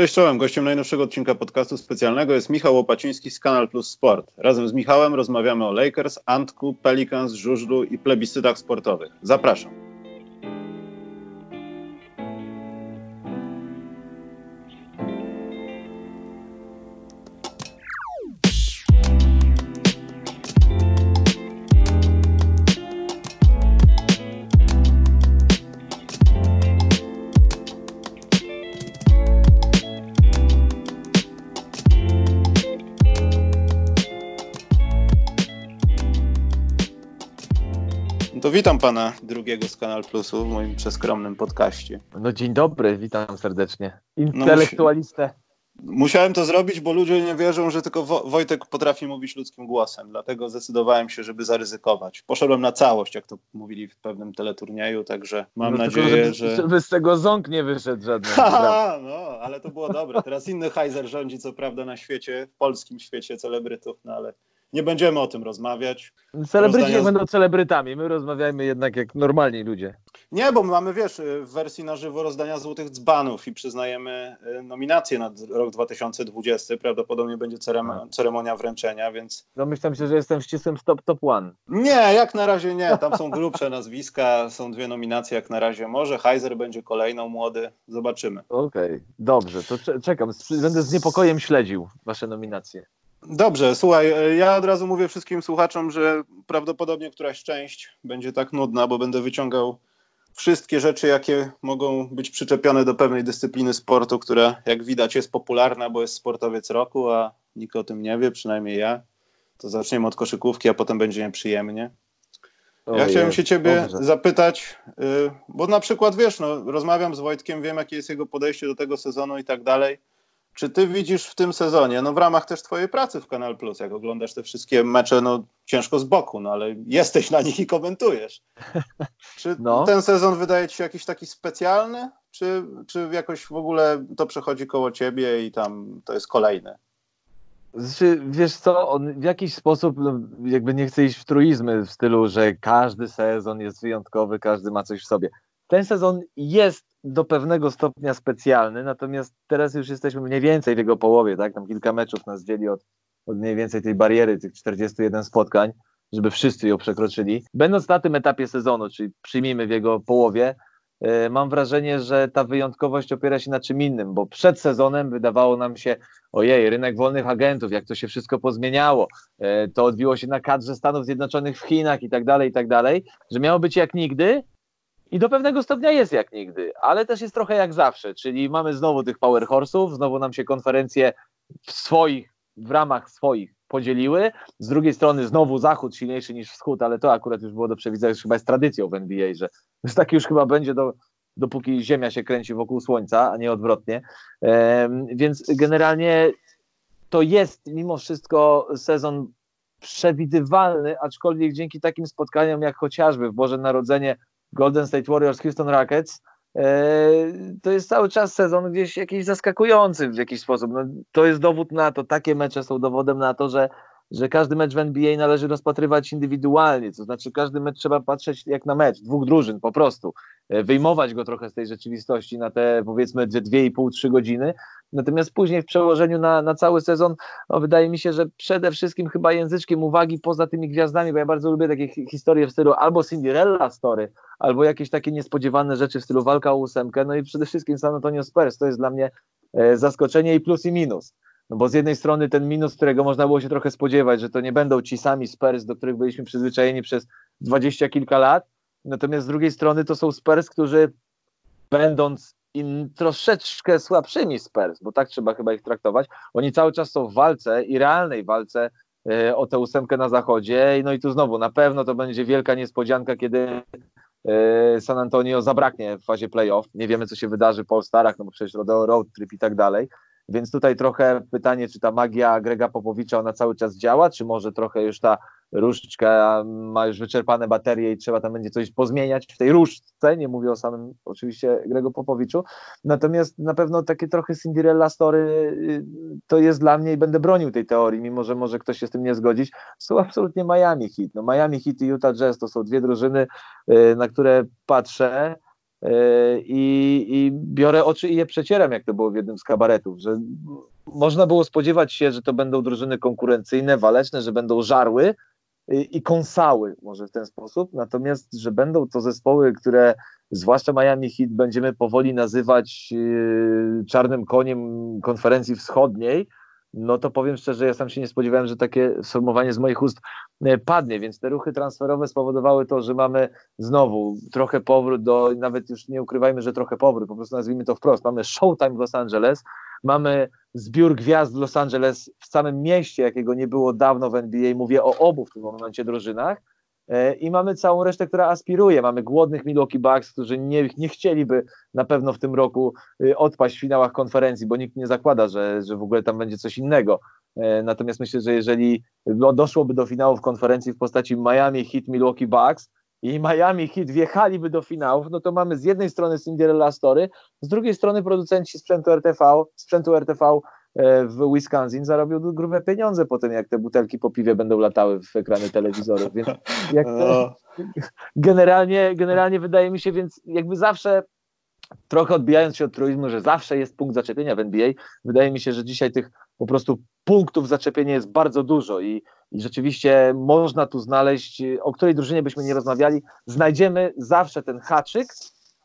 Cześć czołem, gościem najnowszego odcinka podcastu specjalnego jest Michał Łopaciński z Kanal Plus Sport. Razem z Michałem rozmawiamy o Lakers, Antku, Pelicans, żużlu i plebiscytach sportowych. Zapraszam. Pana drugiego z Kanal Plusu w moim przeskromnym podcaście. No dzień dobry, witam serdecznie. Intelektualistę. No, musiałem to zrobić, bo ludzie nie wierzą, że tylko Wo Wojtek potrafi mówić ludzkim głosem, dlatego zdecydowałem się, żeby zaryzykować. Poszedłem na całość, jak to mówili w pewnym teleturnieju, także mam no, nadzieję, żeby, że... Żeby z tego ząk nie wyszedł żaden. Ha, no, ale to było dobre. Teraz inny Heiser rządzi, co prawda, na świecie, w polskim świecie celebrytów, no ale nie będziemy o tym rozmawiać. Celebryci Rozdania... będą celebrytami, my rozmawiajmy jednak jak normalni ludzie. Nie, bo my mamy, wiesz, w wersji na żywo rozdania złotych dzbanów i przyznajemy y, nominacje na rok 2020. Prawdopodobnie będzie ceremonia wręczenia, więc... Domyślam się, że jestem ścisłym top, top one. Nie, jak na razie nie. Tam są grubsze nazwiska, są dwie nominacje jak na razie. Może Heiser będzie kolejną, młody. Zobaczymy. Okej, okay, dobrze, to czekam. Będę z niepokojem śledził wasze nominacje. Dobrze, słuchaj, e, ja od razu mówię wszystkim słuchaczom, że prawdopodobnie któraś część będzie tak nudna, bo będę wyciągał wszystkie rzeczy, jakie mogą być przyczepione do pewnej dyscypliny sportu, która jak widać jest popularna, bo jest sportowiec roku, a nikt o tym nie wie, przynajmniej ja. To zaczniemy od koszykówki, a potem będzie nieprzyjemnie. Ja chciałem się ciebie Dobrze. zapytać, y, bo na przykład wiesz, no, rozmawiam z Wojtkiem, wiem jakie jest jego podejście do tego sezonu i tak dalej. Czy ty widzisz w tym sezonie, no w ramach też twojej pracy w Kanal Plus, jak oglądasz te wszystkie mecze, no ciężko z boku, no ale jesteś na nich i komentujesz. Czy no. ten sezon wydaje ci się jakiś taki specjalny, czy, czy jakoś w ogóle to przechodzi koło ciebie i tam to jest kolejne? Znaczy, wiesz co, on w jakiś sposób no, jakby nie chce iść w truizmy w stylu, że każdy sezon jest wyjątkowy, każdy ma coś w sobie. Ten sezon jest do pewnego stopnia specjalny, natomiast teraz już jesteśmy mniej więcej w jego połowie, tak? Tam kilka meczów nas dzieli od, od mniej więcej tej bariery, tych 41 spotkań, żeby wszyscy ją przekroczyli. Będąc na tym etapie sezonu, czyli przyjmijmy w jego połowie, yy, mam wrażenie, że ta wyjątkowość opiera się na czym innym, bo przed sezonem wydawało nam się, ojej, rynek wolnych agentów, jak to się wszystko pozmieniało, yy, to odbiło się na kadrze Stanów Zjednoczonych w Chinach i tak dalej, i tak dalej, że miało być jak nigdy, i do pewnego stopnia jest jak nigdy, ale też jest trochę jak zawsze, czyli mamy znowu tych power horse'ów, znowu nam się konferencje w swoich, w ramach swoich podzieliły. Z drugiej strony znowu zachód silniejszy niż wschód, ale to akurat już było do przewidzenia, już chyba jest tradycją w NBA, że tak już chyba będzie do, dopóki Ziemia się kręci wokół Słońca, a nie odwrotnie. Więc generalnie to jest mimo wszystko sezon przewidywalny, aczkolwiek dzięki takim spotkaniom jak chociażby w Boże Narodzenie Golden State Warriors, Houston Rockets, e, to jest cały czas sezon gdzieś jakiś zaskakujący w jakiś sposób. No, to jest dowód na to, takie mecze są dowodem na to, że że każdy mecz w NBA należy rozpatrywać indywidualnie, to znaczy każdy mecz trzeba patrzeć jak na mecz, dwóch drużyn po prostu, wyjmować go trochę z tej rzeczywistości na te powiedzmy dwie i pół, trzy godziny, natomiast później w przełożeniu na, na cały sezon, no, wydaje mi się, że przede wszystkim chyba języczkiem uwagi poza tymi gwiazdami, bo ja bardzo lubię takie historie w stylu albo Cinderella story, albo jakieś takie niespodziewane rzeczy w stylu walka o ósemkę, no i przede wszystkim San Antonio Spurs, to jest dla mnie e, zaskoczenie i plus i minus. No bo z jednej strony ten minus, którego można było się trochę spodziewać, że to nie będą ci sami Spurs, do których byliśmy przyzwyczajeni przez dwadzieścia kilka lat, natomiast z drugiej strony to są Spurs, którzy będąc in, troszeczkę słabszymi Spurs, bo tak trzeba chyba ich traktować, oni cały czas są w walce i realnej walce e, o tę ósemkę na zachodzie. No i tu znowu na pewno to będzie wielka niespodzianka, kiedy e, San Antonio zabraknie w fazie playoff. Nie wiemy, co się wydarzy po All-Starach, no bo przecież road trip i tak dalej. Więc tutaj trochę pytanie, czy ta magia Grega Popowicza ona cały czas działa, czy może trochę już ta różdżka ma już wyczerpane baterie i trzeba tam będzie coś pozmieniać w tej różdżce, nie mówię o samym oczywiście Grego Popowiczu, natomiast na pewno takie trochę Cinderella story y, to jest dla mnie i będę bronił tej teorii, mimo że może ktoś się z tym nie zgodzić, są absolutnie Miami Heat. No Miami Heat i Utah Jazz to są dwie drużyny, y, na które patrzę i, i biorę oczy i je przecieram, jak to było w jednym z kabaretów, że można było spodziewać się, że to będą drużyny konkurencyjne, waleczne, że będą żarły, i kąsały, może w ten sposób. Natomiast, że będą to zespoły, które zwłaszcza Miami Heat będziemy powoli nazywać yy, czarnym koniem konferencji wschodniej, no to powiem szczerze, ja sam się nie spodziewałem, że takie sformułowanie z moich ust yy, padnie, więc te ruchy transferowe spowodowały to, że mamy znowu trochę powrót do, nawet już nie ukrywajmy, że trochę powrót, po prostu nazwijmy to wprost, mamy Showtime w Los Angeles, mamy zbiór gwiazd w Los Angeles w samym mieście, jakiego nie było dawno w NBA, mówię o obu w tym momencie drużynach, e, i mamy całą resztę, która aspiruje. Mamy głodnych Milwaukee Bucks, którzy nie, nie chcieliby na pewno w tym roku y, odpaść w finałach konferencji, bo nikt nie zakłada, że, że w ogóle tam będzie coś innego. E, natomiast myślę, że jeżeli doszłoby do finałów konferencji w postaci Miami Heat Milwaukee Bucks, i Miami Heat wjechaliby do finałów, no to mamy z jednej strony Cinderella Story, z drugiej strony producenci sprzętu RTV, sprzętu RTV e, w Wisconsin zarobią grube pieniądze po tym, jak te butelki po piwie będą latały w ekrany telewizorów, więc to, generalnie, generalnie wydaje mi się, więc jakby zawsze trochę odbijając się od truizmu, że zawsze jest punkt zaczepienia w NBA, wydaje mi się, że dzisiaj tych po prostu punktów zaczepienia jest bardzo dużo i, i rzeczywiście można tu znaleźć, o której drużynie byśmy nie rozmawiali, znajdziemy zawsze ten haczyk,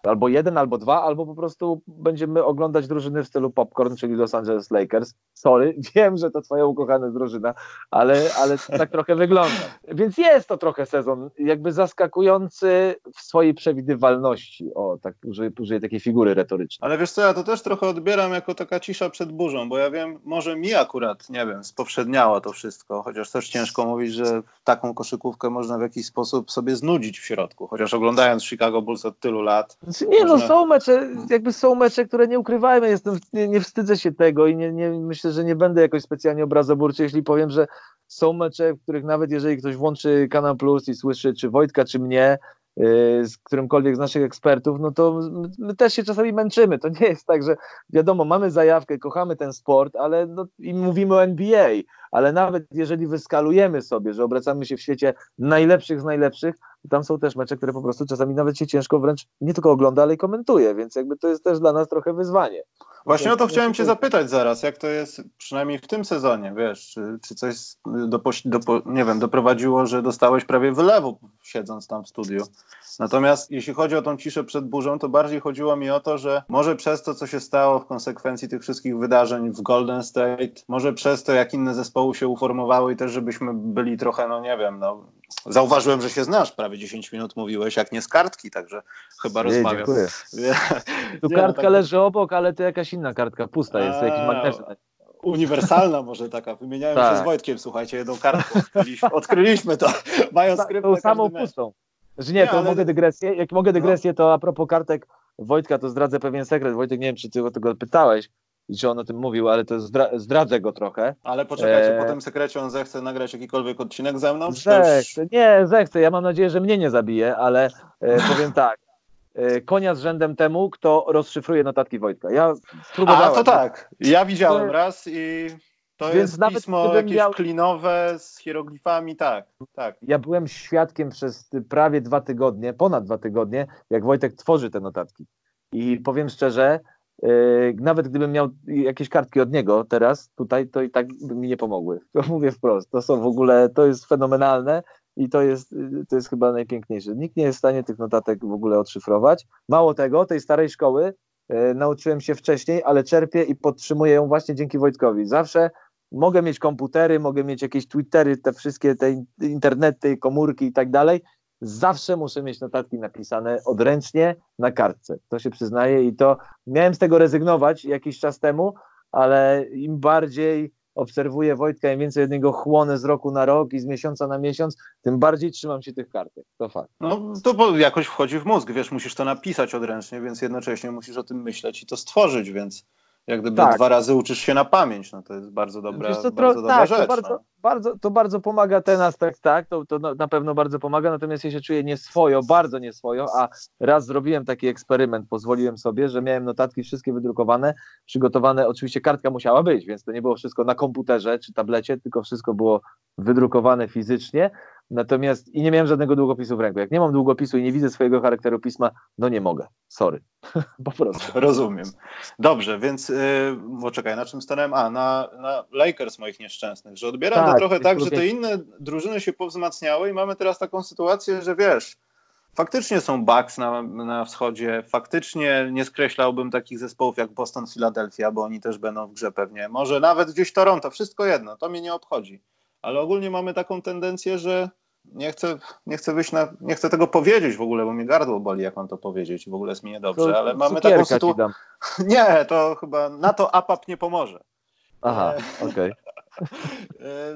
albo jeden, albo dwa, albo po prostu będziemy oglądać drużyny w stylu popcorn, czyli Los Angeles Lakers. Sorry, wiem, że to twoja ukochana drużyna, ale, ale tak trochę wygląda. Więc jest to trochę sezon jakby zaskakujący w swojej przewidywalności. O, tak użyję, użyję takiej figury retorycznej. Ale wiesz co, ja to też trochę odbieram jako taka cisza przed burzą, bo ja wiem, może mi akurat, nie wiem, spowszedniało to wszystko, chociaż też ciężko mówić, że taką koszykówkę można w jakiś sposób sobie znudzić w środku, chociaż oglądając Chicago Bulls od tylu lat, znaczy, nie, no są mecze, jakby są mecze, które nie ukrywajmy, jestem, nie, nie wstydzę się tego i nie, nie, myślę, że nie będę jakoś specjalnie obrazoburczy, jeśli powiem, że są mecze, w których nawet jeżeli ktoś włączy Kanał Plus i słyszy czy Wojtka, czy mnie, yy, z którymkolwiek z naszych ekspertów, no to my, my, też się czasami męczymy. To nie jest tak, że wiadomo, mamy zajawkę, kochamy ten sport, ale no, i mówimy o NBA, ale nawet jeżeli wyskalujemy sobie, że obracamy się w świecie najlepszych z najlepszych, tam są też mecze, które po prostu czasami nawet się ciężko wręcz nie tylko ogląda, ale i komentuje, więc jakby to jest też dla nas trochę wyzwanie. Właśnie o to chciałem cię zapytać zaraz, jak to jest przynajmniej w tym sezonie, wiesz, czy, czy coś do, do, nie wiem, doprowadziło, że dostałeś prawie wylewu siedząc tam w studiu. Natomiast jeśli chodzi o tą ciszę przed burzą, to bardziej chodziło mi o to, że może przez to, co się stało w konsekwencji tych wszystkich wydarzeń w Golden State, może przez to, jak inne zespoły się uformowały i też, żebyśmy byli trochę, no nie wiem, no Zauważyłem, że się znasz, prawie 10 minut mówiłeś, jak nie z kartki, także chyba nie, rozmawiam. Dziękuję. Tu nie, kartka no tak... leży obok, ale to jakaś inna kartka, pusta jest, A, jakiś magnes. Uniwersalna może taka. Wymieniałem tak. się z Wojtkiem, słuchajcie, jedną kartkę. Odkryliśmy, odkryliśmy to, mając skrypt Tą samą pustą. Że nie, nie to ale... mogę dygresję. Jak mogę dygresję, to a propos kartek Wojtka, to zdradzę pewien sekret. Wojtek, nie wiem, czy ty o tego pytałeś, i że on o tym mówił, ale to zdra zdradzę go trochę. Ale poczekajcie, e... po tym sekrecie on zechce nagrać jakikolwiek odcinek ze mną? Zechce, już... nie, zechce. Ja mam nadzieję, że mnie nie zabije, ale e, powiem tak. E, konia z rzędem temu, kto rozszyfruje notatki Wojtka. Ja próbowałem. A, to tak. Ja widziałem raz i to Więc jest nawet pismo jakieś miał... klinowe z hieroglifami, tak, tak. Ja byłem świadkiem przez prawie dwa tygodnie, ponad dwa tygodnie, jak Wojtek tworzy te notatki. I powiem szczerze, nawet gdybym miał jakieś kartki od niego teraz, tutaj, to i tak by mi nie pomogły. To mówię wprost. To są w ogóle, to jest fenomenalne i to jest, to jest chyba najpiękniejsze. Nikt nie jest w stanie tych notatek w ogóle odszyfrować. Mało tego, tej starej szkoły yy, nauczyłem się wcześniej, ale czerpię i podtrzymuję ją właśnie dzięki Wojtkowi. Zawsze mogę mieć komputery, mogę mieć jakieś Twittery, te wszystkie te internety, komórki i tak dalej, zawsze muszę mieć notatki napisane odręcznie na kartce. To się przyznaje i to miałem z tego rezygnować jakiś czas temu, ale im bardziej obserwuję Wojtka, im więcej od niego chłonę z roku na rok i z miesiąca na miesiąc, tym bardziej trzymam się tych kartek. To fakt. No to jakoś wchodzi w mózg, wiesz, musisz to napisać odręcznie, więc jednocześnie musisz o tym myśleć i to stworzyć, więc jak gdyby tak. dwa razy uczysz się na pamięć, no to jest bardzo dobra, bardzo dobra tak, rzecz. To bardzo, no. bardzo, to bardzo pomaga ten aspekt, tak, to, to na pewno bardzo pomaga, natomiast ja się czuję nieswojo, bardzo nieswojo, a raz zrobiłem taki eksperyment, pozwoliłem sobie, że miałem notatki wszystkie wydrukowane, przygotowane, oczywiście kartka musiała być, więc to nie było wszystko na komputerze czy tablecie, tylko wszystko było wydrukowane fizycznie, Natomiast i nie miałem żadnego długopisu w ręku. Jak nie mam długopisu i nie widzę swojego charakteru pisma, no nie mogę. Sorry. po prostu. Rozumiem. Dobrze, więc yy, poczekaj, na czym stanąłem? A, na, na Lakers moich nieszczęsnych, że odbieram tak, to trochę tak, że te inne drużyny się powzmacniały i mamy teraz taką sytuację, że wiesz, faktycznie są Bucks na, na wschodzie, faktycznie nie skreślałbym takich zespołów jak Boston, Philadelphia, bo oni też będą w grze pewnie. Może nawet gdzieś Toronto, wszystko jedno, to mnie nie obchodzi. Ale ogólnie mamy taką tendencję, że nie chcę, nie chcę wyjść na, nie chcę tego powiedzieć w ogóle, bo mi gardło boli, jak mam to powiedzieć, w ogóle jest mi niedobrze, to, ale mamy taką sytuację. Nie, to chyba na to APAP nie pomoże. Aha, e, okej. Okay.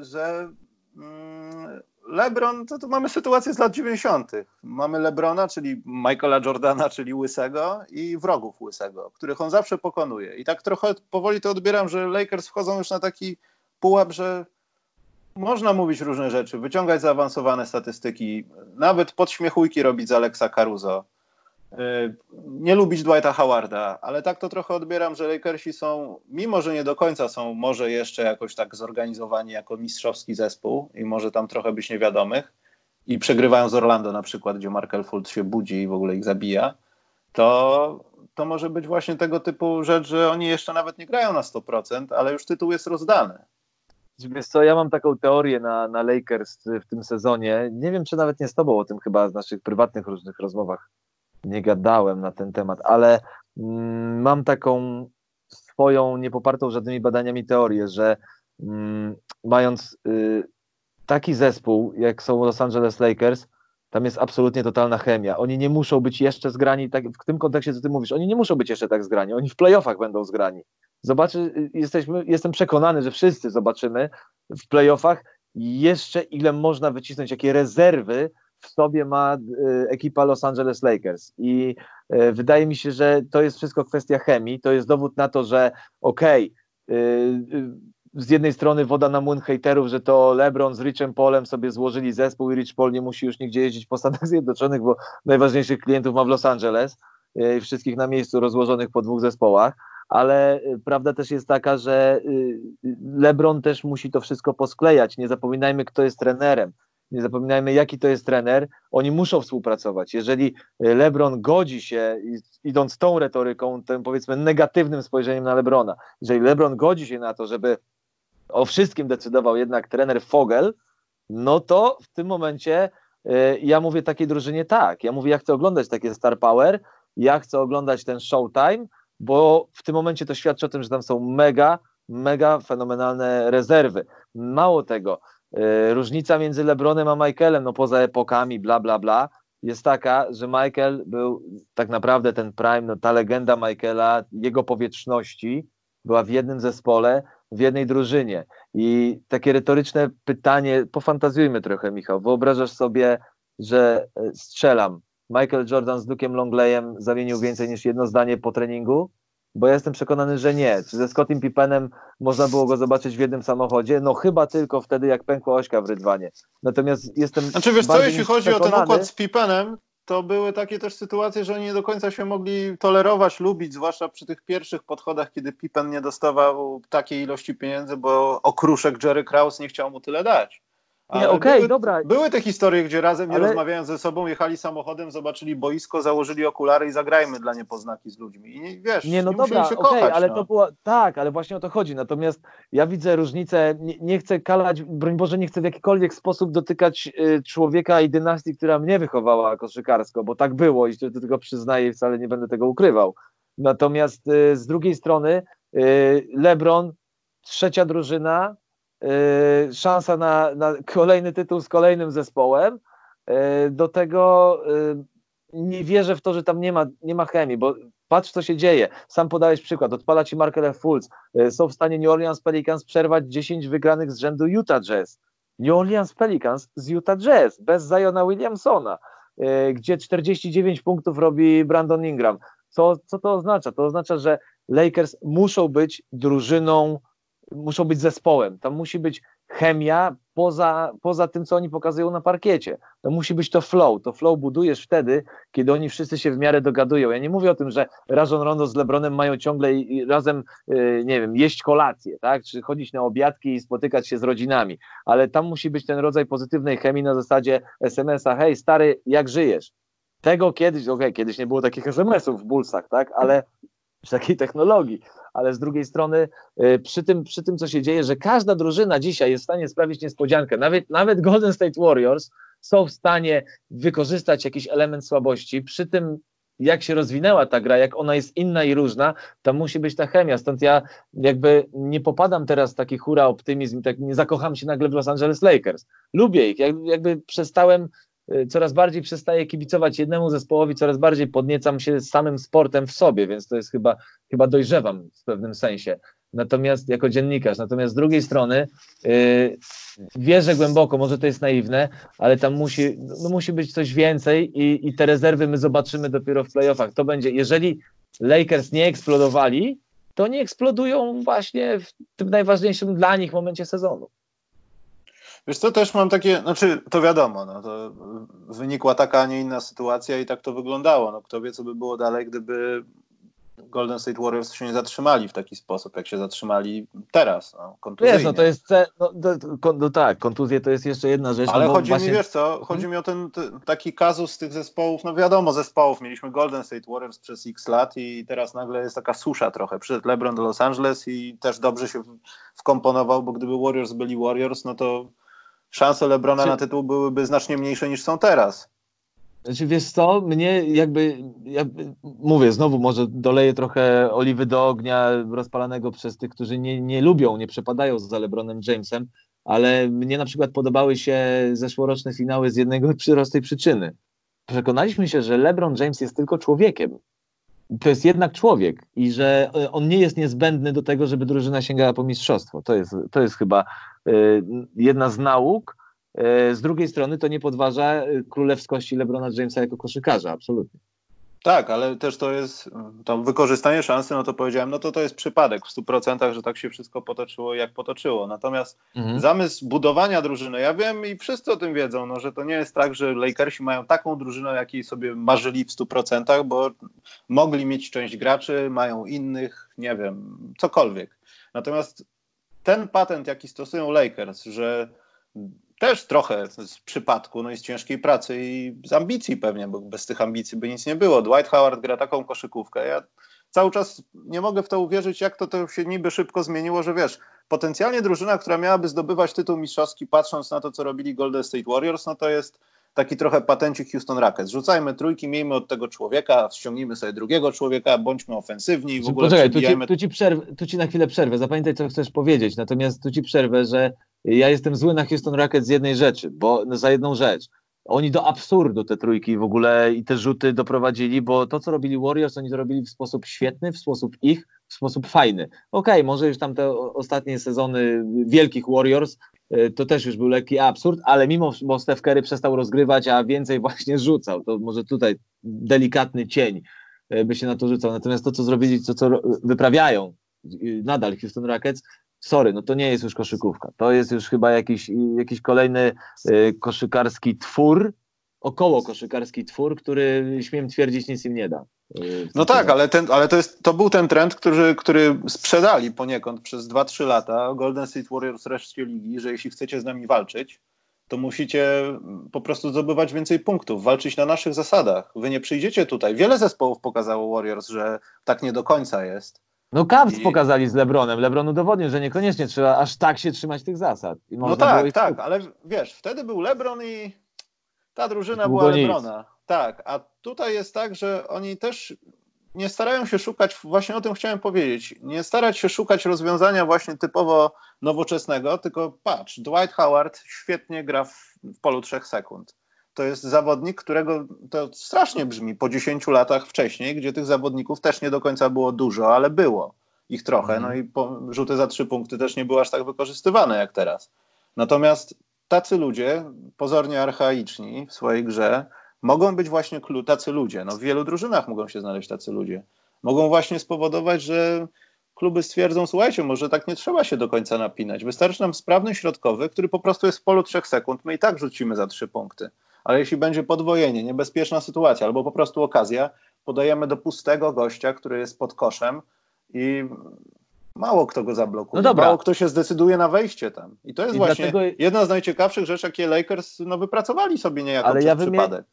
że mm, LeBron, to, to mamy sytuację z lat 90. Mamy LeBrona, czyli Michaela Jordana, czyli Łysego i wrogów Łysego, których on zawsze pokonuje. I tak trochę powoli to odbieram, że Lakers wchodzą już na taki pułap, że można mówić różne rzeczy, wyciągać zaawansowane statystyki, nawet podśmiechujki robić z Alexa Caruso. Y, nie lubić Dwighta Howarda, ale tak to trochę odbieram, że Lakersi są, mimo że nie do końca są może jeszcze jakoś tak zorganizowani jako mistrzowski zespół i może tam trochę być niewiadomych i przegrywają z Orlando na przykład, gdzie Markel Fultz się budzi i w ogóle ich zabija, to, to może być właśnie tego typu rzecz, że oni jeszcze nawet nie grają na 100%, ale już tytuł jest rozdany. Wiesz co, ja mam taką teorię na, na Lakers w tym sezonie. Nie wiem, czy nawet nie z tobą o tym chyba z naszych prywatnych różnych rozmowach nie gadałem na ten temat, ale mm, mam taką swoją, niepopartą żadnymi badaniami teorię, że mm, mając y, taki zespół, jak są Los Angeles Lakers, tam jest absolutnie totalna chemia. Oni nie muszą być jeszcze zgrani, tak, w tym kontekście, co ty mówisz, oni nie muszą być jeszcze tak zgrani, oni w playoffach będą zgrani. Zobaczy, y, jesteśmy, jestem przekonany, że wszyscy zobaczymy w playoffach jeszcze ile można wycisnąć, jakie rezerwy w sobie ma y, ekipa Los Angeles Lakers. I y, wydaje mi się, że to jest wszystko kwestia chemii. To jest dowód na to, że okej, okay, z jednej strony woda na młyn hejterów, że to LeBron z Richem Polem sobie złożyli zespół i Rich Paul nie musi już nigdzie jeździć po Stanach Zjednoczonych, bo najważniejszych klientów ma w Los Angeles i wszystkich na miejscu rozłożonych po dwóch zespołach ale y, prawda też jest taka, że y, LeBron też musi to wszystko posklejać. Nie zapominajmy, kto jest trenerem. Nie zapominajmy, jaki to jest trener. Oni muszą współpracować. Jeżeli LeBron godzi się, idąc tą retoryką, tym powiedzmy negatywnym spojrzeniem na LeBrona, jeżeli LeBron godzi się na to, żeby o wszystkim decydował jednak trener Fogel, no to w tym momencie ja mówię takiej drużynie tak. Ja mówię, ja chcę oglądać takie Star Power, ja chcę oglądać ten Showtime, bo w tym momencie to świadczy o tym, że tam są mega, mega fenomenalne rezerwy. Mało tego, yy, różnica między LeBronem a Michaelem, no poza epokami, bla, bla, bla, jest taka, że Michael był tak naprawdę ten prime, no ta legenda Michaela, jego powietrzności była w jednym zespole, w jednej drużynie. I takie retoryczne pytanie, pofantazjujmy trochę, Michał. Wyobrażasz sobie, że e, strzelam Michael Jordan z Duke'em Longleyem zamienił więcej niż jedno zdanie po treningu? Bo ja jestem przekonany, że nie. Czy ze Scottim Pippenem można było go zobaczyć w jednym samochodzie? No chyba tylko wtedy, jak pękła ośka w Rydwanie. Natomiast jestem. Znaczy wiesz co, jeśli chodzi o ten układ z Pippenem, to były takie też sytuacje, że oni nie do końca się mogli tolerować, lubić, zwłaszcza przy tych pierwszych podchodach, kiedy Pippen nie dostawał takiej ilości pieniędzy, bo okruszek Jerry Krause nie chciał mu tyle dać. Nie, okej, okay, dobra. Były te historie, gdzie razem, nie ale... rozmawiając ze sobą, jechali samochodem, zobaczyli boisko, założyli okulary i zagrajmy dla niepoznaki z ludźmi. I nie, wiesz, nie, no nie dobra, się okay, kochać, ale no. to było, tak, ale właśnie o to chodzi. Natomiast ja widzę różnicę, nie, nie chcę kalać, broń Boże, nie chcę w jakikolwiek sposób dotykać y, człowieka i dynastii, która mnie wychowała koszykarsko, bo tak było i to tylko przyznaję i wcale nie będę tego ukrywał. Natomiast y, z drugiej strony y, LeBron, trzecia drużyna, szansa na, na kolejny tytuł z kolejnym zespołem. Y, do tego y, nie wierzę w to, że tam nie ma, nie ma chemii, bo patrz, co się dzieje. Sam podałeś przykład, odpala ci Markel Fultz. Są w stanie New Orleans Pelicans przerwać 10 wygranych z rzędu Utah Jazz. New Orleans Pelicans z Utah Jazz, bez Ziona Williamsona, gdzie 49 punktów robi Brandon Ingram. Co, co to oznacza? To oznacza, że Lakers muszą być drużyną muszą być zespołem. Tam musi być chemia poza, poza tym, co oni pokazują na parkiecie. To musi być to flow. To flow budujesz wtedy, kiedy oni wszyscy się w miarę dogadują. Ja nie mówię o tym, że Rajon Rondo z LeBronem mają ciągle razem, yy, nie wiem, jeść kolację, tak? czy chodzić na obiadki i spotykać się z rodzinami, ale tam musi być ten rodzaj pozytywnej chemii na zasadzie SMS-a, hej stary, jak żyjesz? Tego kiedyś, okej, okay, kiedyś nie było takich SMS-ów w Bullsach, tak, ale przy takiej technologii, ale z drugiej strony y, przy tym, przy tym, co się dzieje, że każda drużyna dzisiaj jest w stanie sprawić niespodziankę, nawet, nawet Golden State Warriors są w stanie wykorzystać jakiś element słabości, przy tym jak się rozwinęła ta gra, jak ona jest inna i różna, tam musi być ta chemia, stąd ja jakby nie popadam teraz w taki hura optymizm, tak nie zakocham się nagle w Los Angeles Lakers. Lubię ich, jakby przestałem coraz bardziej przestaję kibicować jednemu zespołowi, coraz bardziej podniecam się samym sportem w sobie, więc to jest chyba, chyba dojrzewam w pewnym sensie. Natomiast jako dziennikarz, natomiast z drugiej strony yy, wierzę głęboko, może to jest naiwne, ale tam musi, no musi być coś więcej i, i te rezerwy my zobaczymy dopiero w playoffach. To będzie, jeżeli Lakers nie eksplodowali, to nie eksplodują właśnie w tym najważniejszym dla nich momencie sezonu. Wiesz co, też mam takie, znaczy to wiadomo, no, to wynikła taka, a nie inna sytuacja i tak to wyglądało. No, kto wie, co by było dalej, gdyby Golden State Warriors się nie zatrzymali w taki sposób, jak się zatrzymali teraz. No, wiesz, no to jest, no, to, no, tak, kontuzje to jest jeszcze jedna rzecz. Ale no, chodzi właśnie... mi, wiesz co, chodzi hmm? mi o ten taki kazus z tych zespołów, no wiadomo, zespołów, mieliśmy Golden State Warriors przez x lat i teraz nagle jest taka susza trochę. Przyszedł LeBron do Los Angeles i też dobrze się wkomponował, bo gdyby Warriors byli Warriors, no to szanse Lebrona Czy... na tytuł byłyby znacznie mniejsze niż są teraz. Znaczy wiesz co, mnie jakby, jakby, mówię, znowu może doleję trochę oliwy do ognia rozpalanego przez tych, którzy nie, nie lubią, nie przepadają za LeBronem Jamesem, ale mnie na przykład podobały się zeszłoroczne finały z jednego prostej przyczyny. Przekonaliśmy się, że LeBron James jest tylko człowiekiem. To jest jednak człowiek i że e, on nie jest niezbędny do tego, żeby drużyna sięgała po mistrzostwo. To jest, to jest chyba Y, jedna z nauk. Y, z drugiej strony to nie podważa królewskości LeBrona Jamesa jako koszykarza, absolutnie. Tak, ale też to jest tam wykorzystanie szansy, no to powiedziałem, no to to jest przypadek w 100%, że tak się wszystko potoczyło jak potoczyło. Natomiast mhm. zamysł budowania drużyny, ja wiem i wszyscy o tym wiedzą, no, że to nie jest tak, że Lakersi mają taką drużynę, jakiej sobie marzyli w 100%, bo mogli mieć część graczy, mają innych, nie wiem, cokolwiek. Natomiast ten patent, jaki stosują Lakers, że też trochę z przypadku, no i z ciężkiej pracy i z ambicji pewnie, bo bez tych ambicji by nic nie było. Dwight Howard gra taką koszykówkę. Ja cały czas nie mogę w to uwierzyć, jak to, to się niby szybko zmieniło, że wiesz, potencjalnie drużyna, która miałaby zdobywać tytuł mistrzowski, patrząc na to, co robili Golden State Warriors, no to jest taki trochę patencik Houston Rockets. Rzucajmy trójki, miejmy od tego człowieka, ściągnijmy sobie drugiego człowieka, bądźmy ofensywni. W ogóle Poczekaj, tu ci, tu, ci przerwę, tu ci na chwilę przerwę. Zapamiętaj, co chcesz powiedzieć. Natomiast tu ci przerwę, że ja jestem zły na Houston Rockets z jednej rzeczy, bo no, za jedną rzecz. Oni do absurdu te trójki w ogóle i te rzuty doprowadzili, bo to, co robili Warriors, oni to robili w sposób świetny, w sposób ich, w sposób fajny. Okej, okay, może już tam te ostatnie sezony wielkich Warriors Y, to też już był lekki absurd, ale mimo, bo Steph Curry przestał rozgrywać, a więcej właśnie rzucał, to może tutaj delikatny cień y, by się na to rzucał. Natomiast to, co zrobili, to, co wyprawiają nadal Houston Rockets, sorry, no to nie jest już koszykówka. To jest już chyba jakiś, jakiś kolejny koszykarski twór, około koszykarski twór, który śmiem twierdzić nic im nie da. No tak, ale, ten, ale to, jest, to był ten trend, który, który sprzedali poniekąd przez 2-3 lata Golden State Warriors reszcie ligi, że jeśli chcecie z nami walczyć, to musicie po prostu zdobywać więcej punktów, walczyć na naszych zasadach. Wy nie przyjdziecie tutaj. Wiele zespołów pokazało Warriors, że tak nie do końca jest. No Cavs I... pokazali z LeBronem. LeBron udowodnił, że niekoniecznie trzeba aż tak się trzymać tych zasad. no tak, tak, ale wiesz, wtedy był LeBron i ta drużyna była Lebrona. Tak, a tutaj jest tak, że oni też nie starają się szukać, właśnie o tym chciałem powiedzieć, nie starać się szukać rozwiązania właśnie typowo nowoczesnego, tylko patrz, Dwight Howard świetnie gra w, polu trzech sekund. To jest zawodnik, którego to strasznie brzmi po 10 latach wcześniej, gdzie tych zawodników też nie do końca było dużo, ale było ich trochę. No i po, rzuty za trzy punkty też nie były aż tak wykorzystywane jak teraz. Natomiast tacy ludzie, pozornie archaiczni w swojej grze, mogą być właśnie tacy ludzie. No, w wielu drużynach mogą się znaleźć tacy ludzie. Mogą właśnie spowodować, że kluby stwierdzą, słuchajcie, może tak nie trzeba się do końca napinać. Wystarczy nam sprawny środkowy, który po prostu jest w polu trzech sekund. My i tak rzucimy za trzy punkty. Ale jeśli będzie podwojenie, niebezpieczna sytuacja albo po prostu okazja, podajemy do pustego gościa, który jest pod koszem i mało kto go zablokuje. No mało kto się zdecyduje na wejście tam. I to jest I właśnie dlatego... jedna z najciekawszych rzeczy, jakie Lakers no, wypracowali sobie niejako ale ja przypadek.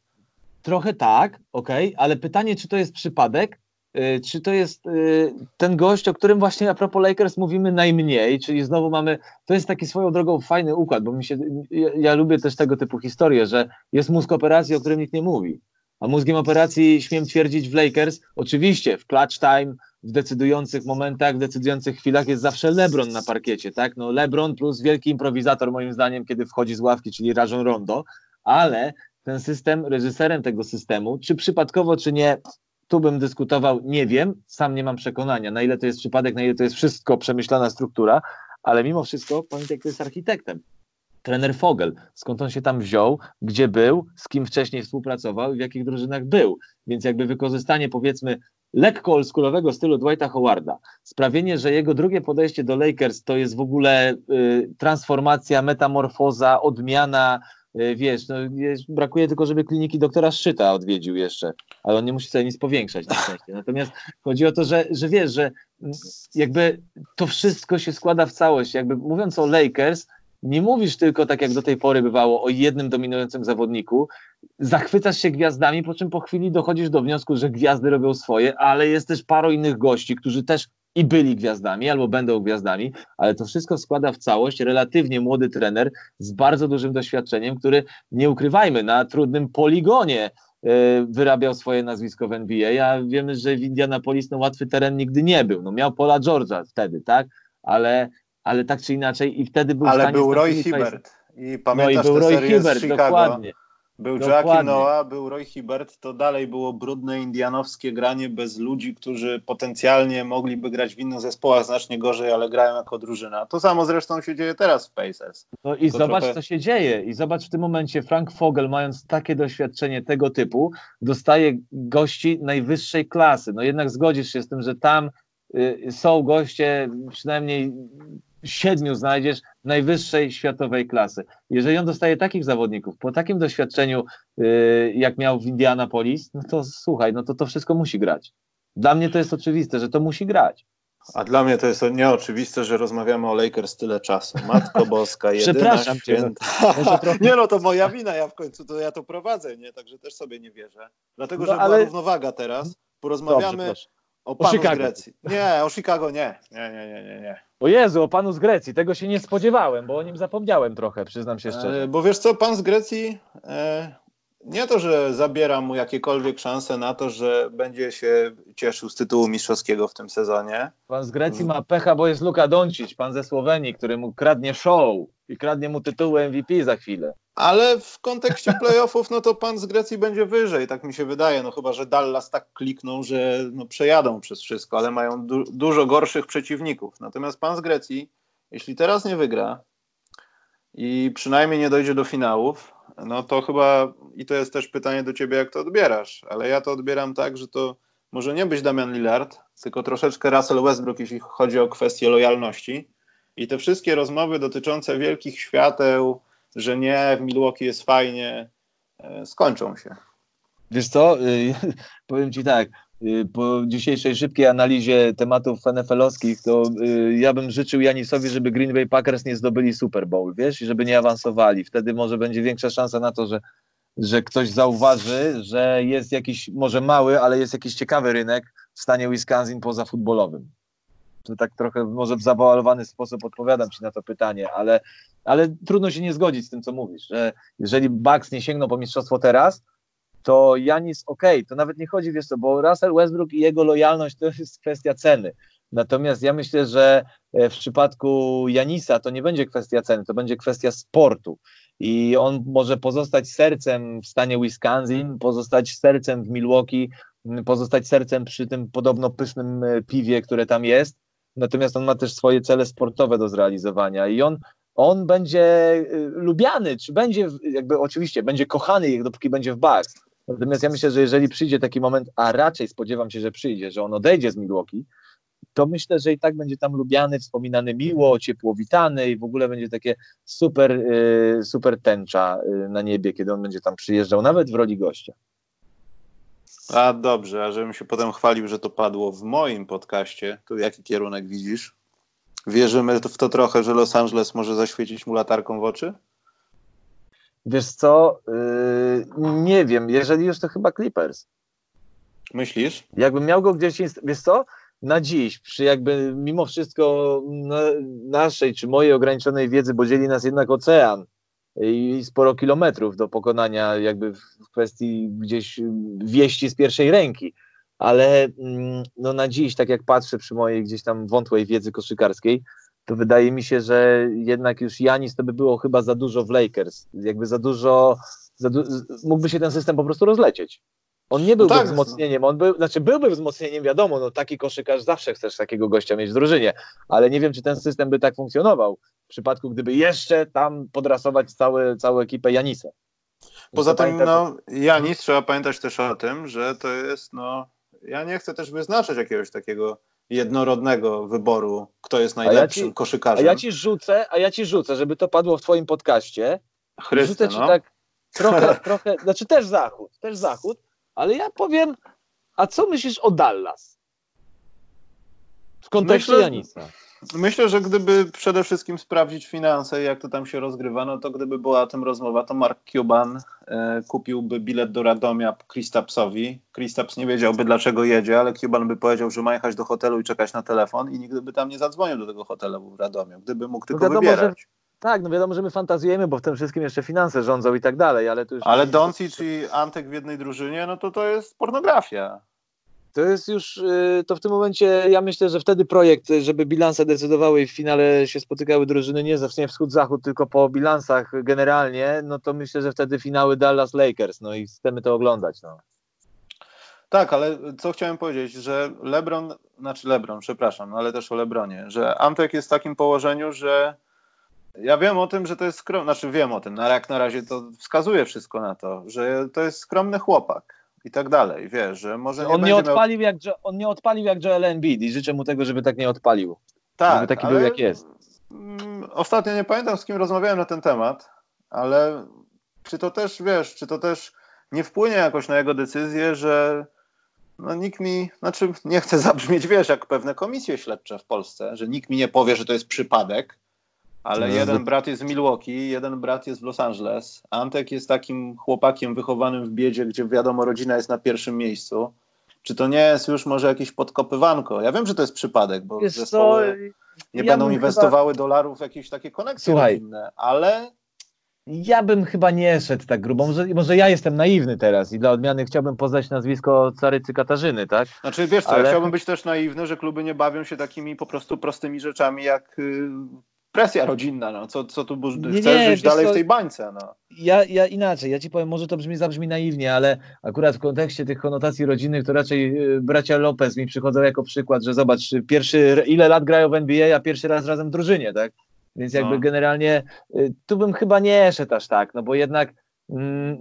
Trochę tak, okay, ale pytanie, czy to jest przypadek, Y, czy to jest y, ten gość, o którym właśnie a propos Lakers mówimy najmniej, czyli znowu mamy, to jest taki swoją drogą fajny układ, bo mi się, ja, ja lubię też tego typu historie, że jest mózg operacji, o którym nikt nie mówi. A mózgiem operacji, śmiem twierdzić, w Lakers, oczywiście w clutch time, w decydujących momentach, w decydujących chwilach jest zawsze LeBron na parkiecie, tak? No LeBron plus wielki improwizator moim zdaniem, kiedy wchodzi z ławki, czyli Rajon Rondo, ale ten system, reżyserem tego systemu, czy przypadkowo, czy nie, tu bym dyskutował, nie wiem, sam nie mam przekonania, na ile to jest przypadek, na ile to jest wszystko przemyślana struktura, ale mimo wszystko kto jest architektem. Trener Fogel, skąd on się tam wziął, gdzie był, z kim wcześniej współpracował i w jakich drużynach był. Więc jakby wykorzystanie powiedzmy lekko oldschoolowego stylu Dwighta Howarda, sprawienie, że jego drugie podejście do Lakers to jest w ogóle y, transformacja, metamorfoza, odmiana, wiesz, no, brakuje tylko, żeby kliniki doktora Szczyta odwiedził jeszcze, ale on nie musi sobie nic powiększać na szczęście. Natomiast chodzi o to, że, że wiesz, że jakby to wszystko się składa w całość. Jakby mówiąc o Lakers, nie mówisz tylko tak jak do tej pory bywało o jednym dominującym zawodniku, zachwycasz się gwiazdami, po czym po chwili dochodzisz do wniosku, że gwiazdy robią swoje, ale jest też paro innych gości, którzy też i byli gwiazdami, albo będą gwiazdami, ale to wszystko składa w całość relatywnie młody trener z bardzo dużym doświadczeniem, który, nie ukrywajmy, na trudnym poligonie e, wyrabiał swoje nazwisko w NBA, a wiemy, że w Indianapolis no, łatwy teren nigdy nie był. No, miał Pola George'a wtedy, tak? Ale, ale tak czy inaczej i wtedy był Ale był Roy Hibbert. I pamiętasz no i był Roy Hibbert, dokładnie. Był Jackie Noah, był Roy Hibbert, to dalej było brudne indianowskie granie bez ludzi, którzy potencjalnie mogliby grać w innych zespołach znacznie gorzej, ale grają jako drużyna. To samo zresztą się dzieje teraz w Pacers. No i zobacz, trochę... co się dzieje. I zobacz w tym momencie, Frank Fogel, mając takie doświadczenie tego typu, dostaje gości najwyższej klasy. No jednak zgodzisz się z tym, że tam y, są goście przynajmniej siedmiu znajdziesz najwyższej światowej klasy. Jeżeli on dostaje takich zawodników po takim doświadczeniu, yy, jak miał w Indianapolis, no to słuchaj, no to to wszystko musi grać. Dla mnie to jest oczywiste, że to musi grać. A dla mnie to jest nieoczywiste, że rozmawiamy o Lakers tyle czasu. Matko Boska, jedyna Przepraszam święta. Cię, nie no, to moja wina, ja w końcu to ja to prowadzę, nie? Także też sobie nie wierzę. Dlatego, no, że ale... była równowaga teraz. Porozmawiamy Dobrze, o panu o Chicago. Grecji. Nie, o Chicago nie. Nie, nie, nie, nie, nie. O Jezu, o panu z Grecji. Tego się nie spodziewałem, bo o nim zapomniałem trochę, przyznam się szczerze. E, bo wiesz co, pan z Grecji e, nie to, że zabiera mu jakiekolwiek szanse na to, że będzie się cieszył z tytułu mistrzowskiego w tym sezonie. Pan z Grecji ma pecha, bo jest Luka Doncic, pan ze Słowenii, który mu kradnie show i kradnie mu tytuł MVP za chwilę. Ale w kontekście playoffów, no to pan z Grecji będzie wyżej, tak mi się wydaje. No chyba, że Dallas tak klikną, że no przejadą przez wszystko, ale mają du dużo gorszych przeciwników. Natomiast pan z Grecji, jeśli teraz nie wygra i przynajmniej nie dojdzie do finałów, no to chyba, i to jest też pytanie do ciebie, jak to odbierasz, ale ja to odbieram tak, że to może nie być Damian Lillard, tylko troszeczkę Russell Westbrook, jeśli chodzi o kwestię lojalności. I te wszystkie rozmowy dotyczące wielkich świateł, że nie, w Milwaukee jest fajnie, e, skończą się. Wiesz co, y, powiem Ci tak, po dzisiejszej szybkiej analizie tematów NFL-owskich, to y, ja bym życzył Janisowi, żeby Green Bay Packers nie zdobyli Super Bowl, wiesz, i żeby nie awansowali. Wtedy może będzie większa szansa na to, że, że ktoś zauważy, że jest jakiś, może mały, ale jest jakiś ciekawy rynek w stanie Wisconsin poza futbolowym to tak trochę może w zawalowany sposób odpowiadam Ci na to pytanie, ale, ale trudno się nie zgodzić z tym, co mówisz, że jeżeli Bucks nie sięgną po mistrzostwo teraz, to Janis ok, to nawet nie chodzi, wiesz co, bo Russell Westbrook i jego lojalność to jest kwestia ceny. Natomiast ja myślę, że e, w przypadku Janisa to nie będzie kwestia ceny, to będzie kwestia sportu. I on może pozostać sercem w stanie Wisconsin, pozostać sercem w Milwaukee, pozostać sercem przy tym podobno pysznym e, piwie, które tam jest, natomiast on ma też swoje cele sportowe do zrealizowania i on, on będzie y, lubiany, czy będzie, jakby oczywiście, będzie kochany, dopóki będzie w Bucks. Natomiast ja myślę, że jeżeli przyjdzie taki moment, a raczej spodziewam się, że przyjdzie, że on odejdzie z Milwaukee, to myślę, że i tak będzie tam lubiany, wspominany miło, ciepło witany i w ogóle będzie takie super, y, super tęcza y, na niebie, kiedy on będzie tam przyjeżdżał, nawet w roli gościa. A dobrze, a żebym się potem chwalił, że to padło w moim podcaście, to jaki kierunek widzisz? Wierzymy w to trochę, że Los Angeles może zaświecić mu latarką w oczy? Wiesz co, yy, nie wiem, jeżeli już to chyba Clippers. Myślisz? Jakbym miał go gdzieś, wiesz co, na dziś, przy jakby mimo wszystko na, naszej czy mojej ograniczonej wiedzy, bo dzieli nas jednak ocean i sporo kilometrów do pokonania jakby w kwestii gdzieś wieści z pierwszej ręki, ale mm, no na dziś, tak jak patrzę przy mojej gdzieś tam wątłej wiedzy koszykarskiej, to wydaje mi się, że jednak już Janis to by było chyba za dużo w Lakers. Jakby za dużo, za du mógłby się ten system po prostu rozlecieć. On nie byłby no tak. wzmocnieniem, on był, znaczy byłby wzmocnieniem, wiadomo, no taki koszykarz zawsze chcesz takiego gościa mieć w drużynie, ale nie wiem, czy ten system by tak funkcjonował w przypadku, gdyby jeszcze tam podrasować całe, całą ekipę Janisa. Poza tym, no, Janis trzeba pamiętać też o tym, że to jest, no, ja nie chcę też wyznaczać jakiegoś takiego jednorodnego wyboru, kto jest najlepszym a ja ci, koszykarzem. A ja ci rzucę, a ja ci rzucę, żeby to padło w twoim podcaście. Chryste, rzucę ci no. tak trochę, trochę, znaczy też zachód, też zachód, ale ja powiem, a co myślisz o Dallas? W kontekście Myślę, Janisa. Myślę, że gdyby przede wszystkim sprawdzić finanse, jak to tam się rozgrywa, no to gdyby była o tym rozmowa, to Mark Cuban e, kupiłby bilet do Radomia Kristapsowi. Kristaps nie wiedziałby, dlaczego jedzie, ale Cuban by powiedział, że ma jechać do hotelu i czekać na telefon i nigdy by tam nie zadzwonił do tego hotelu w Radomiu, gdyby mógł tylko no wiadomo, wybierać. Że, tak, no wiadomo, że my fantazjujemy, bo w tym wszystkim jeszcze finanse rządzą i tak dalej, ale to już... Ale Doncic i Antek w jednej drużynie, no to to jest pornografia. To jest już, y, to w tym momencie, ja myślę, że wtedy projekt, żeby bilanse decydowały i w finale się spotykały drużyny nie ze wschód-zachód, tylko po bilansach generalnie, no to myślę, że wtedy finały Dallas Lakers, no i chcemy to oglądać. No. Tak, ale co chciałem powiedzieć, że LeBron, znaczy LeBron, przepraszam, ale też o LeBronie, że Antek jest w takim położeniu, że ja wiem o tym, że to jest skromny, znaczy wiem o tym, no ale jak na razie to wskazuje wszystko na to, że to jest skromny chłopak i tak dalej, wiesz, że może nie on nie odpalił miał... jak, On nie odpalił jak Joel Embiid i życzę mu tego, żeby tak nie odpalił. Tak, żeby taki ale... był jak jest. Mm, ostatnio nie pamiętam, z kim rozmawiałem na ten temat, ale czy to też, wiesz, czy to też nie wpłynie jakoś na jego decyzję, że no nikt mi, znaczy nie chcę zabrzmieć, wiesz, jak pewne komisje śledcze w Polsce, że nikt mi nie powie, że to jest przypadek, ale jeden brat jest w Milwaukee, jeden brat jest w Los Angeles. Antek jest takim chłopakiem wychowanym w biedzie, gdzie wiadomo, rodzina jest na pierwszym miejscu. Czy to nie jest już może jakieś podkopywanko? Ja wiem, że to jest przypadek, bo Wiesz zespoły nie ja będą inwestowały chyba... dolarów w jakieś takie koneksje Słuchaj, rodzinne, ale ja bym chyba nie szedł tak grubo. Może, może ja jestem naiwny teraz i dla odmiany chciałbym poznać nazwisko Carycy Katarzyny, tak? Znaczy wiesz co, Ale... ja chciałbym być też naiwny, że kluby nie bawią się takimi po prostu prostymi rzeczami jak y, presja rodzinna, no. co, co tu nie, chcesz nie, żyć dalej co, w tej bańce. No. Ja, ja inaczej, ja ci powiem, może to brzmi, zabrzmi naiwnie, ale akurat w kontekście tych konotacji rodzinnych to raczej y, bracia Lopez mi przychodzą jako przykład, że zobacz, pierwszy, ile lat grają w NBA, a pierwszy raz razem w drużynie, tak? Więc jakby no. generalnie y, tu bym chyba nie szedł aż tak, no bo jednak mm,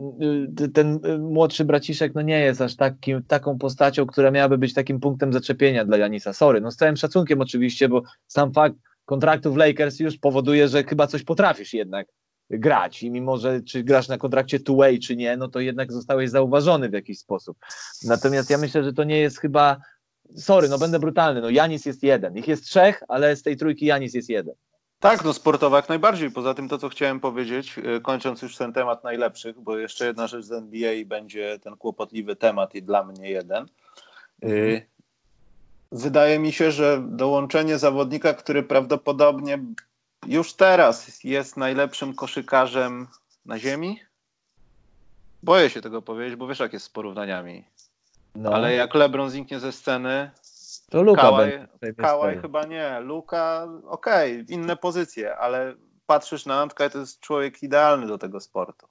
y, ten młodszy braciszek no nie jest aż takim, taką postacią, która miałaby być takim punktem zaczepienia dla Janisa. Sorry, no z całym szacunkiem oczywiście, bo sam fakt kontraktu w Lakers już powoduje, że chyba coś potrafisz jednak grać i mimo, że czy grasz na kontrakcie two-way czy nie, no to jednak zostałeś zauważony w jakiś sposób. Natomiast ja myślę, że to nie jest chyba, sorry, no będę brutalny, no Janis jest jeden, ich jest trzech, ale z tej trójki Janis jest jeden. Tak, no sportowo jak najbardziej. Poza tym to, co chciałem powiedzieć, y, kończąc już ten temat najlepszych, bo jeszcze jedna rzecz z NBA będzie ten kłopotliwy temat i dla mnie jeden. Mhm wydaje mi się, że dołączenie zawodnika, który prawdopodobnie już teraz jest najlepszym koszykarzem na ziemi. Boję się tego powiedzieć, bo wiesz jak jest z porównaniami. No. Ale jak LeBron zniknie ze sceny, to Luka Kałaj, Kałaj chyba nie. Luka, okej, okay, inne pozycje, ale patrzysz na Antka to jest człowiek idealny do tego sportu.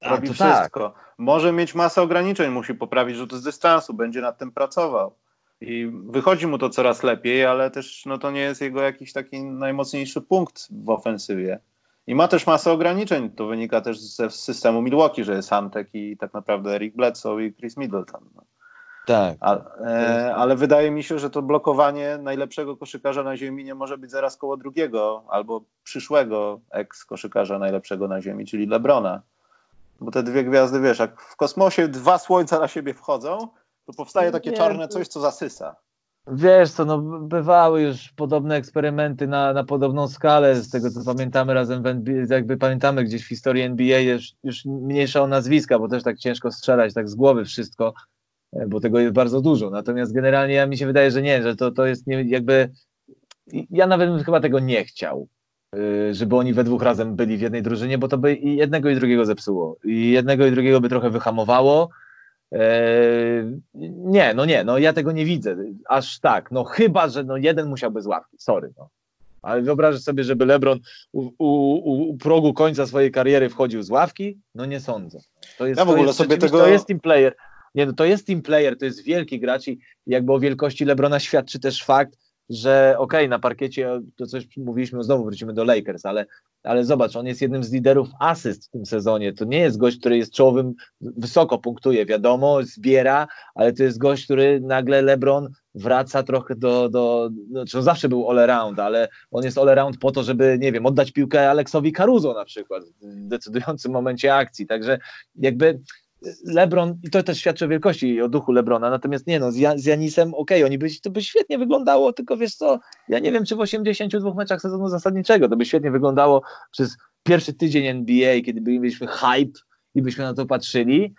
Robi A, wszystko. Tak. Może mieć masę ograniczeń, musi poprawić rzut z dystansu, będzie nad tym pracował i wychodzi mu to coraz lepiej, ale też no, to nie jest jego jakiś taki najmocniejszy punkt w ofensywie. I ma też masę ograniczeń. To wynika też ze systemu Milwaukee, że jest Antek i tak naprawdę Eric Bledsoe i Chris Middleton. No. Tak. e, ale wydaje mi się, że to blokowanie najlepszego koszykarza na ziemi nie może być zaraz koło drugiego albo przyszłego eks-koszykarza najlepszego na ziemi, czyli Lebrona. Bo te dwie gwiazdy, wiesz, jak w kosmosie dwa słońca na siebie wchodzą, to powstaje takie czarne coś, co zasysa. Wiesz co, no bywały już podobne eksperymenty na, na podobną skalę, z tego co pamiętamy razem w NBA, jakby pamiętamy gdzieś w historii NBA już, już mniejsza o nazwiska, bo też tak ciężko strzelać tak z głowy wszystko, e, bo tego jest bardzo dużo. Natomiast generalnie ja mi się wydaje, że nie, że to, to jest nie, jakby ja nawet bym chyba tego nie chciał, e, żeby oni we dwóch razem byli w jednej drużynie, bo to by i jednego i drugiego zepsuło. I jednego i drugiego by trochę wyhamowało nie, no nie, no ja tego nie widzę, aż tak, no chyba, że no jeden musiałby z ławki, sorry, no. Ale wyobrażasz sobie, żeby LeBron u, u, u, progu końca swojej kariery wchodził z ławki? No nie sądzę. To jest, ja w ogóle jest, sobie tego... To jest team player. Nie, no to jest team player, to jest wielki gracz i jakby o wielkości LeBrona świadczy też fakt, że okej, okay, na parkiecie to coś mówiliśmy, znowu wrócimy do Lakers, ale, ale zobacz, on jest jednym z liderów asyst w tym sezonie. To nie jest gość, który jest czołowym, wysoko punktuje, wiadomo, zbiera, ale to jest gość, który nagle LeBron wraca trochę do, do znaczy on zawsze był all around, ale on jest all around po to, żeby, nie wiem, oddać piłkę Aleksowi Caruso na przykład w decydującym momencie akcji. Także jakby LeBron, i to też świadczy o wielkości i o duchu LeBrona, natomiast nie no, z, Janisem okej, okay, oni by, to by świetnie wyglądało, tylko wiesz co, ja nie wiem, czy w 82 meczach sezonu zasadniczego, to by świetnie wyglądało przez pierwszy tydzień NBA, kiedy byliśmy hype i byśmy na to patrzyli,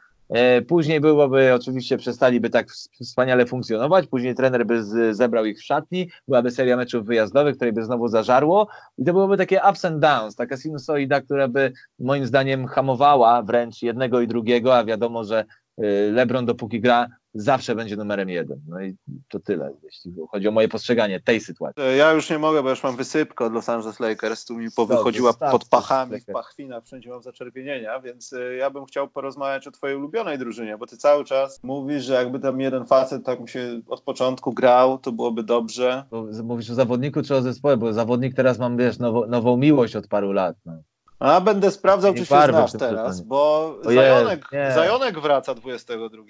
później byłoby, oczywiście przestaliby tak wspaniale funkcjonować, później trener by zebrał ich w szatni, byłaby seria meczów wyjazdowych, której by znowu zażarło. I to byłoby takie ups and downs, taka sinusoida, która by moim zdaniem hamowała wręcz jednego i drugiego, a wiadomo, że y, LeBron dopóki gra zawsze będzie numerem jeden. No i to tyle, jeśli chodzi o moje postrzeganie tej sytuacji. Ja już nie mogę, bo już mam wysypkę od Los Angeles Lakers, tu mi powychodziła pod pachami, w pachwinach, wszędzie mam zaczerwienienia, więc e, ja bym chciał porozmawiać o twojej ulubionej drużynie, bo ty cały czas mówisz, że jakby tam jeden facet tak mi się od początku grał, to byłoby dobrze. Mówisz o zawodniku czy o zespole, bo zawodnik teraz mam, wiesz, nowo, nową miłość od paru lat. No. A będę sprawdzał, czy się znasz teraz, bo Zajonek, Zajonek wraca 22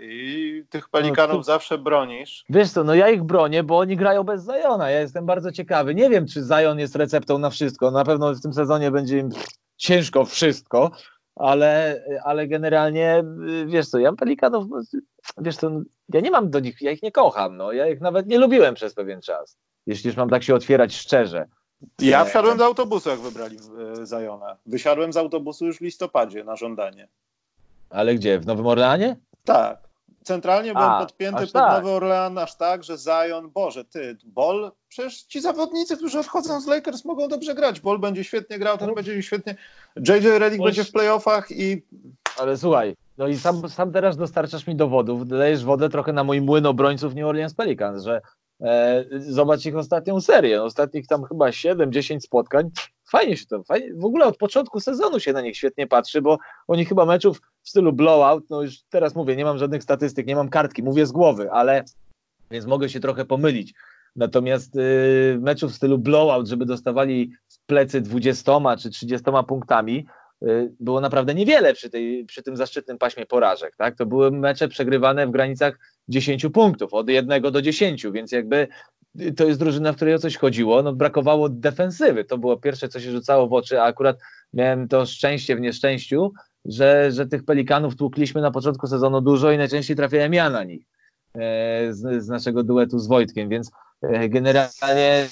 i tych pelikanów no, zawsze bronisz. Wiesz co, no ja ich bronię, bo oni grają bez Zajona. Ja jestem bardzo ciekawy. Nie wiem, czy Zajon jest receptą na wszystko. Na pewno w tym sezonie będzie im ciężko wszystko, ale, ale generalnie, wiesz co, ja pelikanów, wiesz co, ja nie mam do nich, ja ich nie kocham, no. Ja ich nawet nie lubiłem przez pewien czas. Jeśli już mam tak się otwierać szczerze. Ja wsiadłem do autobusu, jak wybrali e, Zajona. Wysiadłem z autobusu już w listopadzie na żądanie. Ale gdzie? W Nowym Orleanie? Tak. Centralnie byłem A, podpięty pod tak. Nowy Orlean aż tak, że Zion, Boże, ty, Bol, przecież ci zawodnicy, którzy odchodzą z Lakers mogą dobrze grać. Bol będzie świetnie grał, ten będzie świetnie. JJ Redick będzie w playoffach i... Ale słuchaj, no i sam, sam teraz dostarczasz mi dowodów, dajesz wodę trochę na mój młyn obrońców New Orleans Pelicans, że zobacz ich ostatnią serię, ostatnich tam chyba 7-10 spotkań. Fajnie się to, fajnie, w ogóle od początku sezonu się na nich świetnie patrzy, bo oni chyba meczów w stylu blowout, no już teraz mówię, nie mam żadnych statystyk, nie mam kartki, mówię z głowy, ale więc mogę się trochę pomylić. Natomiast y, meczów w stylu blowout, żeby dostawali w plecy 20 czy 30 punktami, y, było naprawdę niewiele przy, tej, przy tym zaszczytnym paśmie porażek. Tak? To były mecze przegrywane w granicach 10 punktów, od 1 do 10, więc jakby to jest drużyna, w której o coś chodziło. No, brakowało defensywy. To było pierwsze, co się rzucało w oczy, a akurat miałem to szczęście w nieszczęściu, że, że tych pelikanów tłukliśmy na początku sezonu dużo i najczęściej trafiałem ja na nich e, z, z naszego duetu z Wojtkiem, więc generalnie e,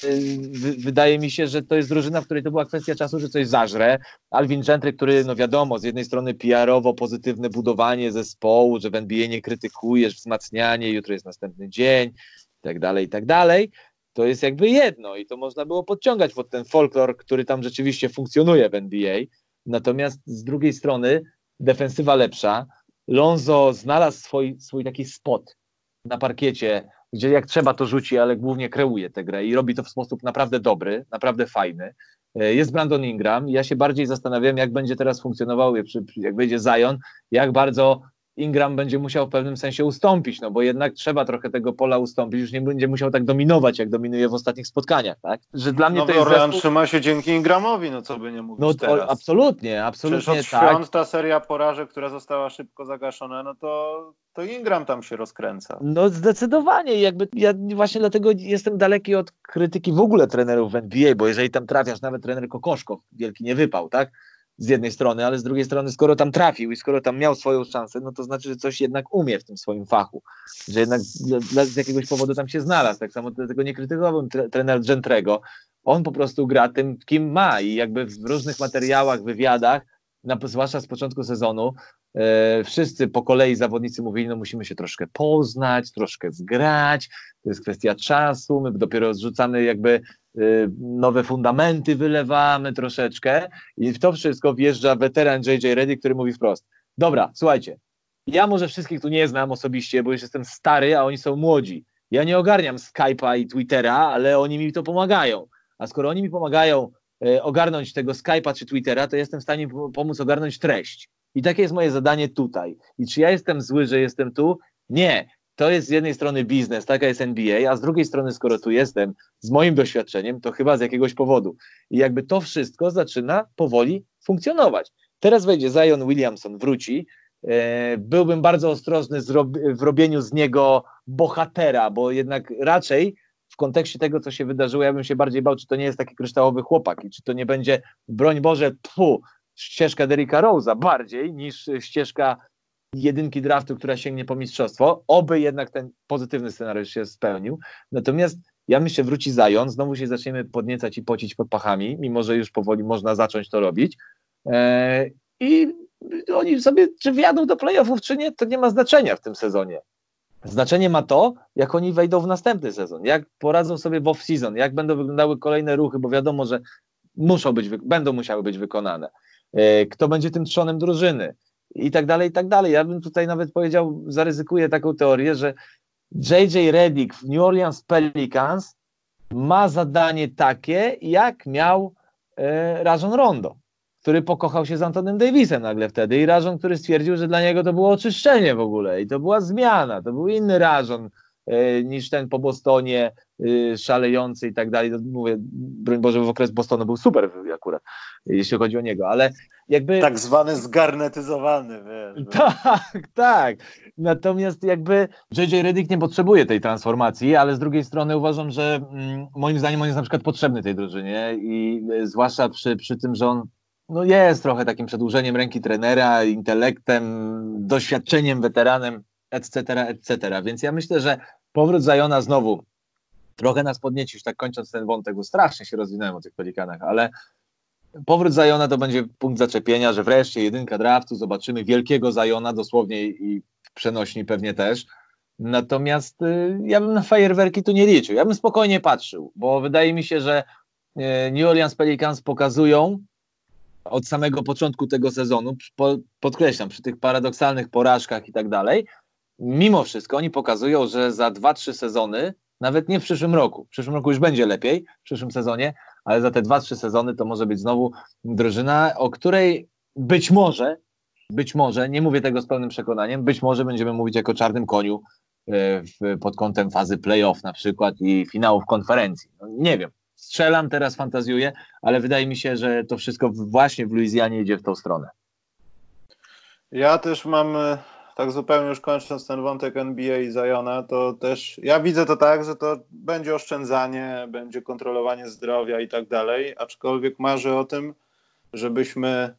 wydaje mi się, że to jest drużyna, w której to była kwestia czasu, że coś zażre. Alvin Gentry, który, no wiadomo, z jednej strony PR-owo pozytywne budowanie zespołu, że w NBA nie krytykujesz, wzmacnianie, jutro jest następny dzień, tak dalej, i tak dalej, to jest jakby jedno i to można było podciągać pod ten folklor, który tam rzeczywiście funkcjonuje w NBA. Natomiast z drugiej strony defensywa lepsza. Lonzo znalazł swój, swój taki spot na parkiecie, gdzie jak trzeba to rzuci, ale głównie kreuje tę grę i robi to w sposób naprawdę dobry, naprawdę fajny. E, jest Brandon Ingram. Ja się bardziej zastanawiam, jak będzie teraz funkcjonował, jak będzie Zion, jak bardzo Ingram będzie musiał w pewnym sensie ustąpić, no bo jednak trzeba trochę tego pola ustąpić, już nie będzie musiał tak dominować, jak dominuje w ostatnich spotkaniach, tak? Że dla mnie no, to jest Orlean zespół... trzyma się dzięki Ingramowi, no co by nie mówić no, teraz. absolutnie, absolutnie Przecież od tak. świąt ta seria porażek, która została szybko zagaszona, no to, to Ingram tam się rozkręca. No zdecydowanie, jakby ja właśnie dlatego jestem daleki od krytyki w ogóle trenerów w NBA, bo jeżeli tam trafiasz, nawet trener Kokoszko wielki nie wypał, tak? Z jednej strony, ale z drugiej strony, skoro tam trafił i skoro tam miał swoją szansę, no to znaczy, że coś jednak umie w tym swoim fachu, że jednak z jakiegoś powodu tam się znalazł. Tak samo tego nie krytykowałbym tre, trener Gentrego. On po prostu gra tym, kim ma i jakby w różnych materiałach, wywiadach, na, zwłaszcza z początku sezonu, e, wszyscy po kolei zawodnicy mówili, no musimy się troszkę poznać, troszkę zgrać, to jest kwestia czasu, my dopiero zrzucamy jakby nowe fundamenty wylewamy troszeczkę i w to wszystko wjeżdża weteran JJ Reddy, który mówi wprost, dobra, słuchajcie, ja może wszystkich tu nie znam osobiście, bo już jestem stary, a oni są młodzi. Ja nie ogarniam Skype'a i Twittera, ale oni mi to pomagają. A skoro oni mi pomagają e, ogarnąć tego Skype'a czy Twittera, to jestem w stanie pomóc ogarnąć treść. I takie jest moje zadanie tutaj. I czy ja jestem zły, że jestem tu? Nie to jest z jednej strony biznes, taka jest NBA, a z drugiej strony, skoro tu jestem z moim doświadczeniem, to chyba z jakiegoś powodu. I jakby to wszystko zaczyna powoli funkcjonować. Teraz wejdzie Zion Williamson, wróci. E, byłbym bardzo ostrożny w robieniu z niego bohatera, bo jednak raczej w kontekście tego, co się wydarzyło, ja bym się bardziej bał, czy to nie jest taki kryształowy chłopak i czy to nie będzie, broń Boże, tfu, ścieżka Derricka Rose'a bardziej niż ścieżka jedynki draftu, która sięgnie po mistrzostwo. Oby jednak ten pozytywny scenariusz się spełnił. Natomiast ja myślę, wróci Zajon, znowu się zaczniemy podniecać i pocić pod pachami, mimo że już powoli można zacząć to robić. Eee, I oni sobie, czy wjadą do playoffów, czy nie, to nie ma znaczenia w tym sezonie. Znaczenie ma to, jak oni wejdą w następny sezon, jak poradzą sobie w off-season, jak będą wyglądały kolejne ruchy, bo wiadomo, że muszą być, będą musiały być wykonane. Eee, kto będzie tym trzonem drużyny? I tak dalej, i tak dalej. Ja bym tutaj nawet powiedział, zaryzykuję taką teorię, że JJ Redick w New Orleans Pelicans ma zadanie takie, jak miał e, Rajon Rondo, który pokochał się z Antonem Davisem nagle wtedy i Rajon, który stwierdził, że dla niego to było oczyszczenie w ogóle i to była zmiana, to był inny Rajon niż ten po Bostonie e, szalejący i tak dalej. No, mówię, broń Boże, w okres Bostonu był super akurat, jeśli chodzi o niego, ale jakby... Tak zwany zgarnetyzowany, wiesz. Tak, tak. Natomiast jakby JJ Redick nie potrzebuje tej transformacji, ale z drugiej strony uważam, że mm, moim zdaniem on jest na przykład potrzebny tej drużynie i y, zwłaszcza przy, przy tym, że on no jest trochę takim przedłużeniem ręki trenera, intelektem, doświadczeniem, weteranem, etc., etc. Więc ja myślę, że powrót Zajona znowu trochę nas podnieci, już tak kończąc ten wątek, bo strasznie się rozwinąłem o tych pelikanach, ale powrót Zajona to będzie punkt zaczepienia, że wreszcie jedynka draftu, zobaczymy wielkiego Zajona, dosłownie i przenośni pewnie też. Natomiast y, ja bym na fajerwerki tu nie liczył. Ja bym spokojnie patrzył, bo wydaje mi się, że y, New Orleans Pelicans pokazują od samego początku tego sezonu, po, podkreślam, przy tych paradoksalnych porażkach i tak dalej, mimo wszystko oni pokazują, że za 2-3 sezony, nawet nie w przyszłym roku, w przyszłym roku już będzie lepiej, w przyszłym sezonie, ale za te dwa, trzy sezony to może być znowu drużyna, o której być może, być może, nie mówię tego z pełnym przekonaniem, być może będziemy mówić jako czarnym koniu e, pod kątem fazy playoff na przykład i finałów konferencji. No, nie wiem, strzelam, teraz fantazjuję, ale wydaje mi się, że to wszystko właśnie w Luizjanie idzie w tą stronę. Ja też mam e, tak zupełnie już kończąc ten wątek NBA i Zajona, to też ja widzę to tak, że to będzie oszczędzanie, będzie kontrolowanie zdrowia i tak dalej, aczkolwiek marzę o tym, żebyśmy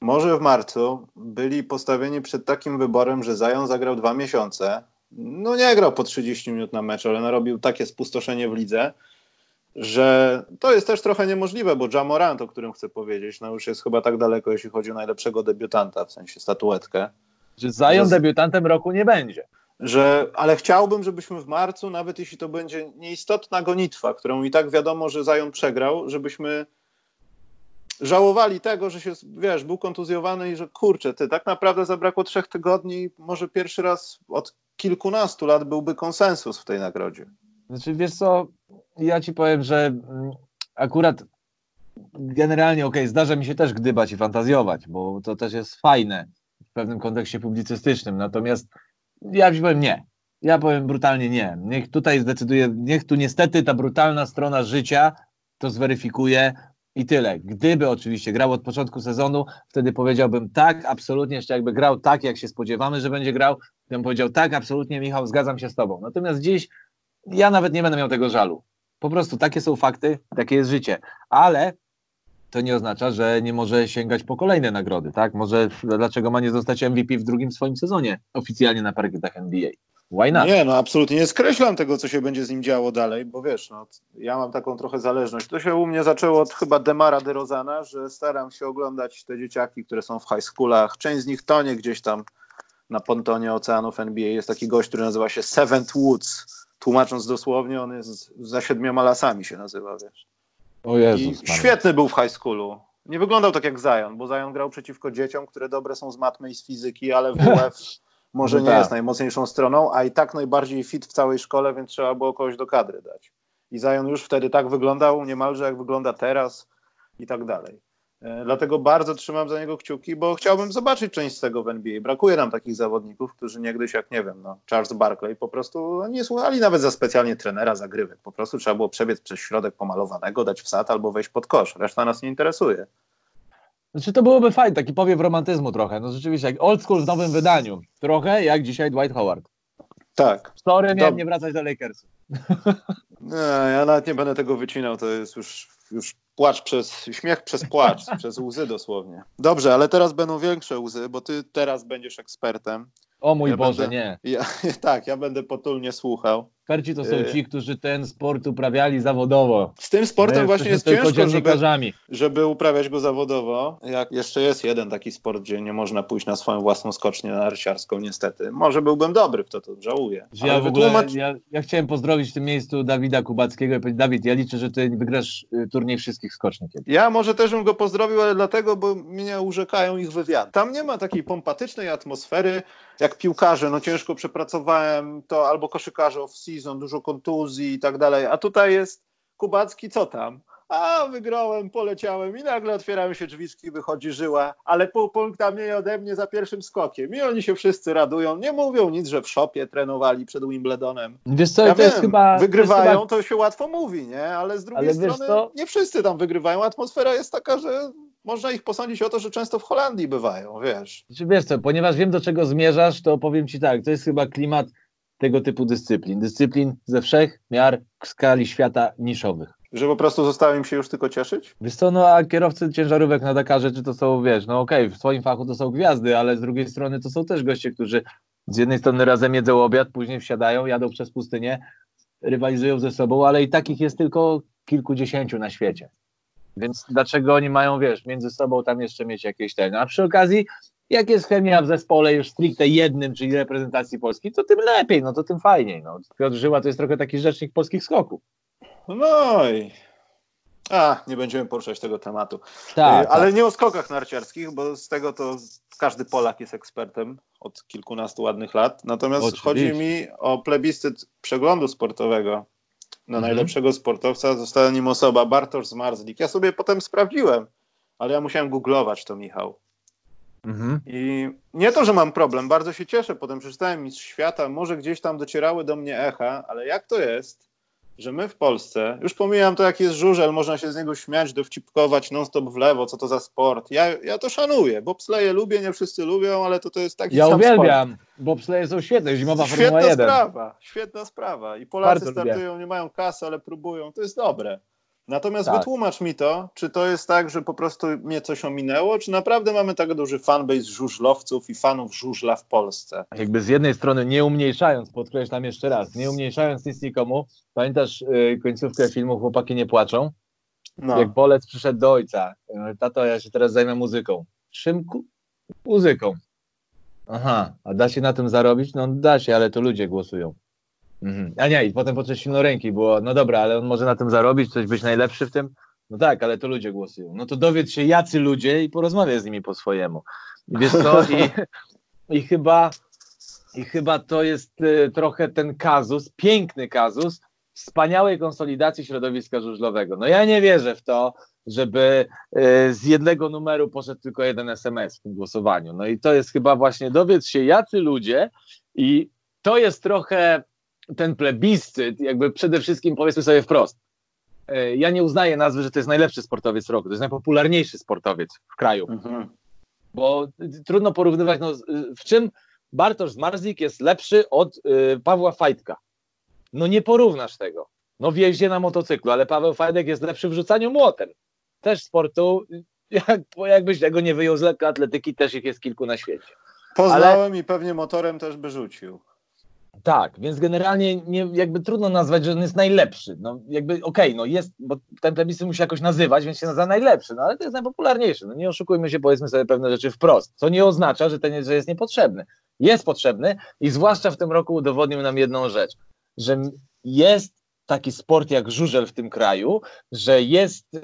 może w marcu byli postawieni przed takim wyborem, że Zajon zagrał dwa miesiące, no nie grał po 30 minut na mecz, ale narobił takie spustoszenie w lidze, że to jest też trochę niemożliwe, bo Jamorant, o którym chcę powiedzieć, no już jest chyba tak daleko, jeśli chodzi o najlepszego debiutanta, w sensie statuetkę, że Zion że... debiutantem roku nie będzie. Że, ale chciałbym, żebyśmy w marcu, nawet jeśli to będzie nieistotna gonitwa, którą i tak wiadomo, że Zion przegrał, żebyśmy żałowali tego, że się, wiesz, był kontuzjowany i że kurczę, ty, tak naprawdę zabrakło trzech tygodni, może pierwszy raz od kilkunastu lat byłby konsensus w tej nagrodzie. Znaczy, wiesz co, ja ci powiem, że mm, akurat generalnie, okej, okay, zdarza mi się też gdybać i fantazjować, bo to też jest fajne, w pewnym kontekście publicystycznym. Natomiast ja powiem nie. Ja powiem brutalnie nie. Niech tutaj zdecyduje, niech tu niestety ta brutalna strona życia to zweryfikuje i tyle. Gdyby oczywiście grał od początku sezonu, wtedy powiedziałbym tak, absolutnie, jeszcze jakby grał tak, jak się spodziewamy, że będzie grał, to bym powiedział tak, absolutnie, Michał, zgadzam się z tobą. Natomiast dziś ja nawet nie będę miał tego żalu. Po prostu takie są fakty, takie jest życie. Ale to nie oznacza, że nie może sięgać po kolejne nagrody, tak? Może dlaczego ma nie zostać MVP w drugim swoim sezonie oficjalnie na parkietach NBA? Why not? Nie, no absolutnie nie skreślam tego, co się będzie z nim działo dalej, bo wiesz, no, ja mam taką trochę zależność. To się u mnie zaczęło od chyba Demara DeRozana, że staram się oglądać te dzieciaki, które są w high schoolach. Część z nich tonie gdzieś tam na pontonie oceanów NBA. Jest taki gość, który nazywa się Seventh Woods. Tłumacząc dosłownie, on jest za siedmioma lasami się nazywa, wiesz. O Jezus, I świetny był w high schoolu. Nie wyglądał tak jak Zion, bo Zion grał przeciwko dzieciom, które dobre są z matmy i z fizyki, ale WF może no nie tak. jest najmocniejszą stroną, a i tak najbardziej fit w całej szkole, więc trzeba było kogoś do kadry dać. I Zion już wtedy tak wyglądał, niemalże jak wygląda teraz i tak dalej. E, dlatego bardzo trzymam za niego kciuki, bo chciałbym zobaczyć część z tego w NBA. Brakuje nam takich zawodników, którzy niegdyś, jak nie wiem, no, Charles Barkley, po prostu nie słuchali nawet za specjalnie trenera zagrywek. Po prostu trzeba było przebiec przez środek pomalowanego, dać wsad albo wejść pod kosz. Reszta nas nie interesuje. Znaczy to byłoby fajne, taki powiew romantyzmu trochę. No rzeczywiście, jak old school w nowym wydaniu. Trochę jak dzisiaj Dwight Howard. Tak. Sorry, miałem nie wracać do Lakersu. Nie, ja nawet nie będę tego wycinał, to jest już, już płacz przez, śmiech przez płacz, przez łzy dosłownie. Dobrze, ale teraz będą większe łzy, bo ty teraz będziesz ekspertem. O mój ja Boże, będę, nie. Ja, tak, ja będę potulnie słuchał. Eksperci to są y- ci, którzy ten sport uprawiali zawodowo. Z tym sportem My właśnie jest ciężko, żeby, żeby uprawiać go zawodowo. Jak jeszcze jest jeden taki sport, gdzie nie można pójść na swoją własną skocznię narciarską, niestety. Może byłbym dobry w to, to żałuję. Ja, w ogóle, wytłumacz... ja, ja, chciałem pozdrowić w tym miejscu Dawida Kubackiego i powiedzieć, Dawid, ja liczę, że ty wygrasz y, turniej wszystkich skoczni kiedyś. Ja może też bym go pozdrowił, ale dlatego, bo mnie urzekają ich wywiady. Tam nie ma takiej pompatycznej atmosfery, jak piłkarze. No ciężko przepracowałem to albo koszykarze off-season, dużo kontuzji i tak dalej. A tutaj jest Kubacki, co tam? A wygrałem, poleciałem i nagle otwierają się drzwiczki, wychodzi żyła, ale pół punkta mniej ode mnie za pierwszym skokiem. I oni się wszyscy radują, nie mówią nic, że w szopie trenowali przed Wimbledonem. Wiesz co, ja to wiem, jest chyba... Wygrywają, to, chyba... to, się łatwo mówi, nie? Ale z drugiej ale strony nie wszyscy tam wygrywają. Atmosfera jest taka, że można ich posądzić o to, że często w Holandii bywają, wiesz. Wiesz co, ponieważ wiem do czego zmierzasz, to powiem ci tak, to jest chyba klimat tego typu dyscyplin. Dyscyplin ze wszech miar w skali świata niszowych. Że po prostu zostało im się już tylko cieszyć? Wiesz co, no a kierowcy ciężarówek na Dakarze, czy to są, wiesz, no okej, okay, w swoim fachu to są gwiazdy, ale z drugiej strony to są też goście, którzy z jednej strony razem jedzą obiad, później wsiadają, jadą przez pustynię, rywalizują ze sobą, ale i takich jest tylko kilkudziesięciu na świecie. Więc dlaczego oni mają, wiesz, między sobą tam jeszcze mieć jakieś ten. A przy okazji, jak jest chemia w zespole już stricte jednym, czyli reprezentacji Polski, to tym lepiej, no to tym fajniej. No. Piotr Żyła to jest trochę taki rzecznik polskich skoków. No i a, nie będziemy poruszać tego tematu. Tak, Ale tak. nie o skokach narciarskich, bo z tego to każdy Polak jest ekspertem od kilkunastu ładnych lat. Natomiast Oczywiście. chodzi mi o plebiscyt przeglądu sportowego na mhm. najlepszego sportowca. Została nim osoba Bartosz Zmarzlik. Ja sobie potem sprawdziłem, ale ja musiałem googlować to, Michał. Mhm. I nie to, że mam problem, bardzo się cieszę. Potem przeczytałem Mistrz Świata, może gdzieś tam docierały do mnie echa, ale jak to jest, że my w Polsce, już pomijam to, jak jest żużel, można się z niego śmiać, dowcipkować non-stop w lewo, co to za sport. Ja, ja to szanuję, bobsleje lubię, nie wszyscy lubią, ale to, to jest taki Ja uwielbiam, sport. bobsleje są świetne, zimowa Formuła Świetna 1. sprawa, świetna sprawa. I Polacy Bardzo startują, lubię. nie mają kasy, ale próbują, to jest dobre. Natomiast tak. wytłumacz mi to, czy to jest tak, że po prostu mnie coś ominęło, czy naprawdę mamy tak duży fanbase żużlowców i fanów żużla w Polsce? Jakby z jednej strony nie umniejszając, podkreślam jeszcze raz, nie umniejszając nic nikomu, pamiętasz yy, końcówkę filmu Chłopaki nie płaczą? No. Jak Bolec przyszedł do ojca, tato, ja się teraz zajmę muzyką. Szymku? Muzyką. Aha, a da się na tym zarobić? No da się, ale to ludzie głosują. Mhm. A nie, i potem podczas silnoręki było, no dobra, ale on może na tym zarobić, coś być najlepszy w tym. No tak, ale to ludzie głosują. No to dowiedz się, jacy ludzie i porozmawiaj z nimi po swojemu. I wiesz co, i, i chyba i chyba to jest y, trochę ten kazus, piękny kazus, wspaniałej konsolidacji środowiska żużlowego. No ja nie wierzę w to, żeby y, z jednego numeru poszedł tylko jeden SMS w tym głosowaniu. No i to jest chyba właśnie dowiedz się, jacy ludzie i to jest trochę ten plebiscyt, jakby przede wszystkim powiedzmy sobie wprost. Y, ja nie uznaję nazwy, że to jest najlepszy sportowiec roku, to jest najpopularniejszy sportowiec w kraju. Mhm. Bo trudno porównywać, no, w czym Bartosz Zmarzik jest lepszy od y, Pawła Fajtka. No nie porównasz tego. No w jeździe na motocyklu, ale Paweł Fajdek jest lepszy w rzucaniu młotem. Też sportu, jak, jakbyś tego nie wyjął z lekkoatletyki, też ich jest kilku na świecie. Poznałem ale... i pewnie motorem też by rzucił. Tak, więc generalnie nie, jakby trudno nazwać, że on jest najlepszy. No jakby okej, okay, no jest, bo ten plebiscyt musi jakoś nazywać, więc się nazywa najlepszy, no ale to jest najpopularniejszy. No nie oszukujmy się, powiedzmy sobie pewne rzeczy wprost, co nie oznacza, że ten że jest niepotrzebny. Jest potrzebny i zwłaszcza w tym roku udowodnił nam jedną rzecz, że jest taki sport jak żużel w tym kraju, że jest y,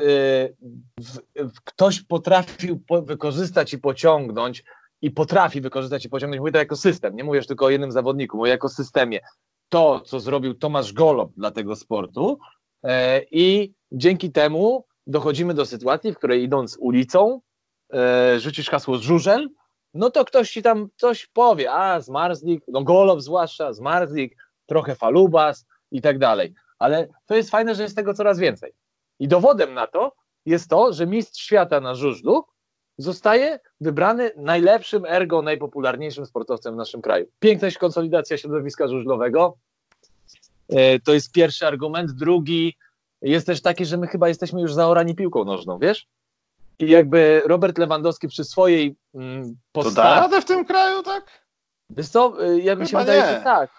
w, w, ktoś potrafił po, wykorzystać i pociągnąć i potrafi wykorzystać i pociągnąć, mówię to jako system, nie mówię już tylko o jednym zawodniku, mówię jako systemie, to, co zrobił Tomasz Golob dla tego sportu e, i dzięki temu dochodzimy do sytuacji, w której idąc ulicą, e, rzucisz hasło żużel, no to ktoś ci tam coś powie, a Zmarzlik, no Golob zwłaszcza, Zmarzlik, trochę Falubas i tak dalej. Ale to jest fajne, że jest tego coraz więcej. I dowodem na to jest to, że mistrz świata na żużlu zostaje wybrany najlepszym, ergo najpopularniejszym sportowcem w naszym kraju. Piękna konsolidacja środowiska żużlowego. E, to jest pierwszy argument. Drugi jest też taki, że my chyba jesteśmy już zaorani piłką nożną, wiesz? I jakby Robert Lewandowski przy swojej mm, postawie... To da radę w tym kraju, tak? Wiesz co, y, ja mi się wydaje, że tak.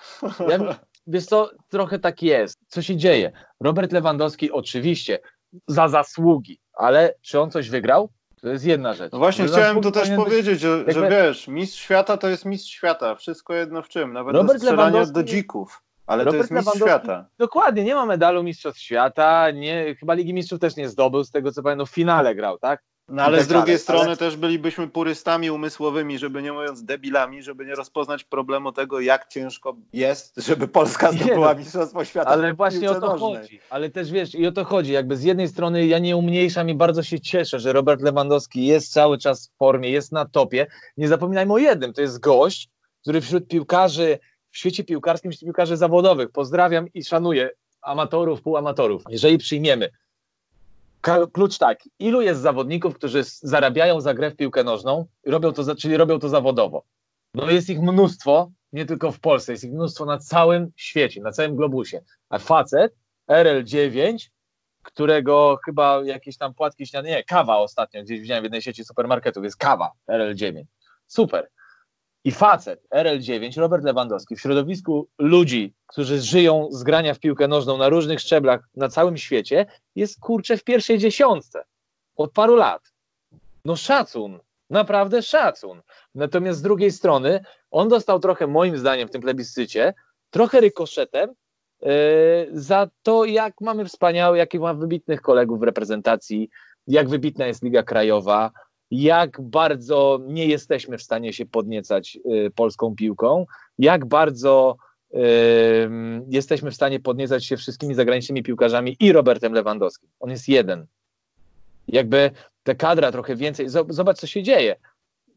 Ja, wiesz co, trochę tak jest. Co się dzieje? Robert Lewandowski oczywiście za zasługi, ale czy on coś wygrał? To jest jedna rzecz. No właśnie, chciałem tu też powiedzieć, że, jakby... że wiesz, mistrz świata to jest mistrz świata, wszystko jedno w czym, nawet Robert do do dzików. Ale Robert to jest mistrz świata. Dokładnie, nie ma medalu mistrzostw świata, nie, chyba Ligi Mistrzów też nie zdobył, z tego co pamiętam, no w finale grał, tak? No ale tak z drugiej strony ale... też bylibyśmy purystami umysłowymi, żeby nie mówiąc debilami, żeby nie rozpoznać problemu tego, jak ciężko jest, żeby Polska zdobyła no, Mistrzostwo Świata. Ale właśnie o to nożnej. chodzi. Ale też wiesz, i o to chodzi. Jakby z jednej strony ja nie umniejszam i bardzo się cieszę, że Robert Lewandowski jest cały czas w formie, jest na topie. Nie zapominajmy o jednym, to jest gość, który wśród piłkarzy, w świecie piłkarskim, wśród piłkarzy zawodowych, pozdrawiam i szanuję amatorów, półamatorów. Jeżeli przyjmiemy klucz tak, ilu jest zawodników, którzy zarabiają za grę w piłkę nożną, robią to, czyli robią to zawodowo? No jest ich mnóstwo, nie tylko w Polsce, jest ich mnóstwo na całym świecie, na całym globusie. A facet RL9, którego chyba jakieś tam płatki śniadania, nie, kawa ostatnio gdzieś widziałem w jednej sieci supermarketów, jest kawa RL9. Super. I facet RL9, Robert Lewandowski, w środowisku ludzi, którzy żyją z grania w piłkę nożną na różnych szczeblach na całym świecie, jest kurczę w pierwszej dziesiątce od paru lat. No szacun, naprawdę szacun. Natomiast z drugiej strony on dostał trochę, moim zdaniem, w tym plebiscycie, trochę rykoszetem yy, za to, jak mamy wspaniałych, jakich ma wybitnych kolegów w reprezentacji, jak wybitna jest Liga Krajowa, jak bardzo nie jesteśmy w stanie się podniecać y, polską piłką, jak bardzo y, jesteśmy w stanie podniecać się wszystkimi zagranicznymi piłkarzami i Robertem Lewandowskim. On jest jeden. Jakby te kadra trochę więcej. Zobacz, co się dzieje.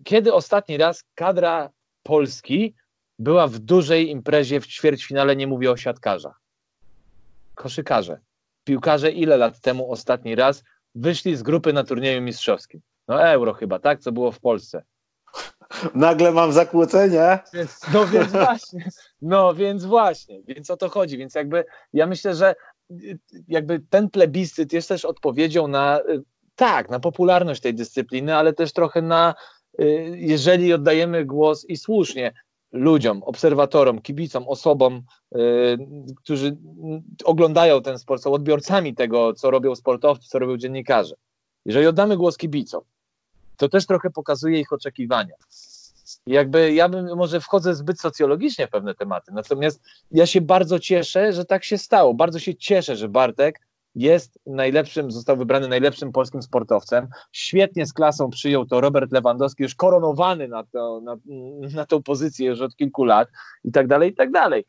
Kiedy ostatni raz kadra Polski była w dużej imprezie w ćwierćfinale, nie mówię o siatkarzach. Koszykarze. Piłkarze ile lat temu ostatni raz wyszli z grupy na turnieju mistrzowskim? No euro chyba, tak? Co było w Polsce. Nagle mam zakłócenie. No więc właśnie, no więc właśnie, więc o to chodzi. Więc jakby ja myślę, że jakby ten plebiscyt jest też odpowiedzią na tak, na popularność tej dyscypliny, ale też trochę na jeżeli oddajemy głos i słusznie ludziom, obserwatorom, kibicom, osobom, którzy oglądają ten sport, są odbiorcami tego, co robią sportowcy, co robią dziennikarze. Jeżeli oddamy głos kibicom, to też trochę pokazuje ich oczekiwania. Jakby ja bym może wchodzę zbyt socjologicznie w pewne tematy, natomiast ja się bardzo cieszę, że tak się stało. Bardzo się cieszę, że Bartek jest najlepszym, został wybrany najlepszym polskim sportowcem. Świetnie z klasą przyjął to Robert Lewandowski, już koronowany na, to, na, na tą pozycję już od kilku lat i tak dalej, i tak dalej.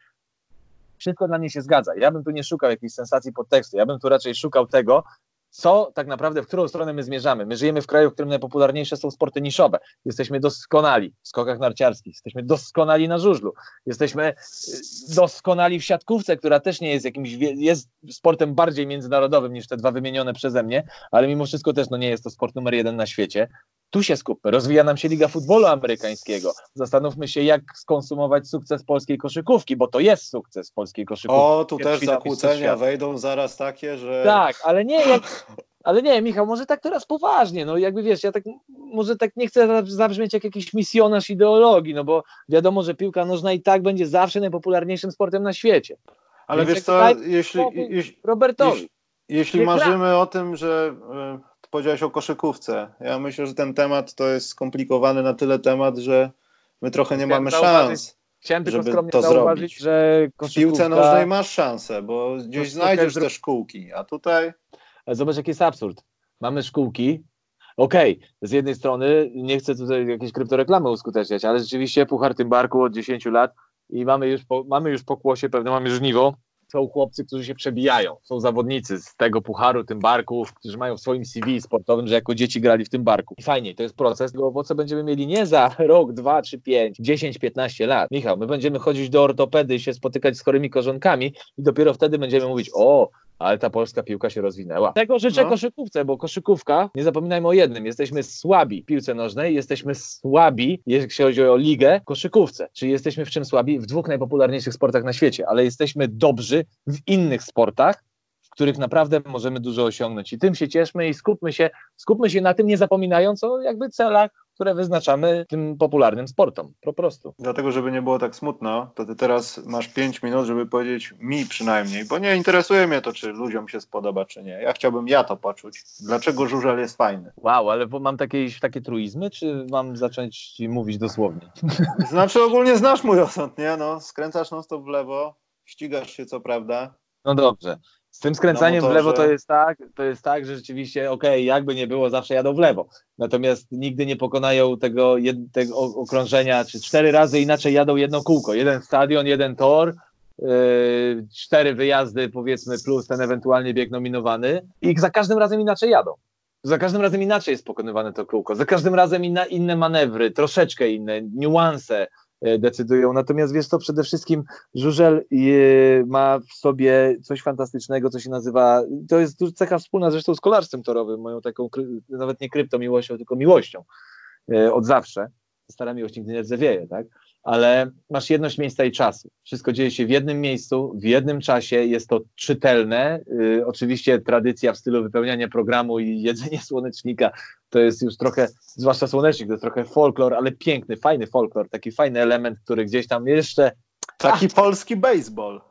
Wszystko dla mnie się zgadza. Ja bym tu nie szukał jakiejś sensacji podtekstu, ja bym tu raczej szukał tego, co tak naprawdę, w którą stronę my zmierzamy. My żyjemy w kraju, w którym najpopularniejsze są sporty niszowe. Jesteśmy doskonali w skokach narciarskich, jesteśmy doskonali na żużlu, jesteśmy y, doskonali w siatkówce, która też nie jest jakimś, jest sportem bardziej międzynarodowym niż te dwa wymienione przeze mnie, ale mimo wszystko też no, nie jest to sport numer jeden na świecie. Tu się skupmy. Rozwija nam się Liga Futbolu Amerykańskiego. Zastanówmy się, jak skonsumować sukces polskiej koszykówki, bo to jest sukces polskiej koszykówki. O, tu też zakłócenia wejdą zaraz takie, że. Tak, ale nie, jak, ale nie, Michał, może tak teraz poważnie, no jakby wiesz, ja tak, może tak nie chcę zabrzmieć jak jakiś misjonarz ideologii, no bo wiadomo, że piłka nożna i tak będzie zawsze najpopularniejszym sportem na świecie. Ale Więc wiesz co, jeśli, jeśli, Robertowi. jeśli, jeśli marzymy o tym, że y, powiedziałeś o koszykówce, ja myślę, że ten temat to jest skomplikowany na tyle temat, że my trochę nie mamy szans. Chciałem tylko żeby skromnie to zauważyć, zrobić. że koszykówka... W piłce nożnej masz szansę, bo gdzieś znajdziesz te szkółki, a tutaj... Zobacz, jaki jest absurd. Mamy szkółki, okej, okay, z jednej strony nie chcę tutaj jakiejś kryptoreklamy uskuteczniać, ale rzeczywiście Puchar Tymbarku od 10 lat i mamy już po, mamy już po kłosie pewne, mamy żniwo, są chłopcy, którzy się przebijają, są zawodnicy z tego Pucharu Tymbarku, którzy mają w swoim CV sportowym, że jako dzieci grali w Tymbarku. I fajnie, to jest proces, tego owoce będziemy mieli nie za rok, dwa, czy pięć, dziesięć, piętnaście lat. Michał, my będziemy chodzić do ortopedy i się spotykać z chorymi korzonkami i dopiero wtedy będziemy mówić, o, ale ta polska piłka się rozwinęła. Tego życzę no. koszykówce, bo koszykówka, nie zapominajmy o jednym, jesteśmy słabi w piłce nożnej, jesteśmy słabi, jeśli chodzi o ligę, koszykówce. Czyli jesteśmy w czym słabi? W dwóch najpopularniejszych sportach na świecie, ale jesteśmy dobrzy w innych sportach, w których naprawdę możemy dużo osiągnąć. I tym się cieszmy i skupmy się, skupmy się na tym, nie zapominając o jakby celach, które wyznaczamy tym popularnym sportom, po prostu. Dlatego, żeby nie było tak smutno, to ty teraz masz 5 minut, żeby powiedzieć mi przynajmniej, bo nie interesuje mnie to, czy ludziom się spodoba, czy nie. Ja chciałbym ja to poczuć. Dlaczego żużel jest fajny? Wow, ale mam takie, takie truizmy, czy mam zacząć mówić dosłownie? Znaczy ogólnie znasz mój osąd, nie? No, skręcasz non stop w lewo, ścigasz się co prawda. No dobrze. Z tym skręcaniem w lewo to jest tak, to jest tak, że rzeczywiście okej, okay, jakby nie było, zawsze jadą w lewo. Natomiast nigdy nie pokonają tego, jed, tego okrążenia, czy cztery razy inaczej jadą jedno kółko. Jeden stadion, jeden tor, yy, cztery wyjazdy powiedzmy plus ten ewentualnie bieg nominowany i za każdym razem inaczej jadą. Za każdym razem inaczej jest pokonywane to kółko, za każdym razem inna, inne manewry, troszeczkę inne, niuanse, decydują. Natomiast wiesz co, przede wszystkim Żużel e, ma w sobie coś fantastycznego, co się nazywa, to jest cecha wspólna zresztą z kolarstwem torowym, moją taką, nawet nie kryptomiłością, tylko miłością e, od zawsze. Stara miłość nigdy nie rdzewieje, tak? ale masz jedność miejsca i czasu. Wszystko dzieje się w jednym miejscu, w jednym czasie, jest to czytelne. Oczywiście tradycja w stylu wypełniania programu i jedzenie słonecznika to jest już trochę, zwłaszcza słonecznik, to jest trochę folklor, ale piękny, fajny folklor, taki fajny element, który gdzieś tam jeszcze... Taki Ach, polski baseball.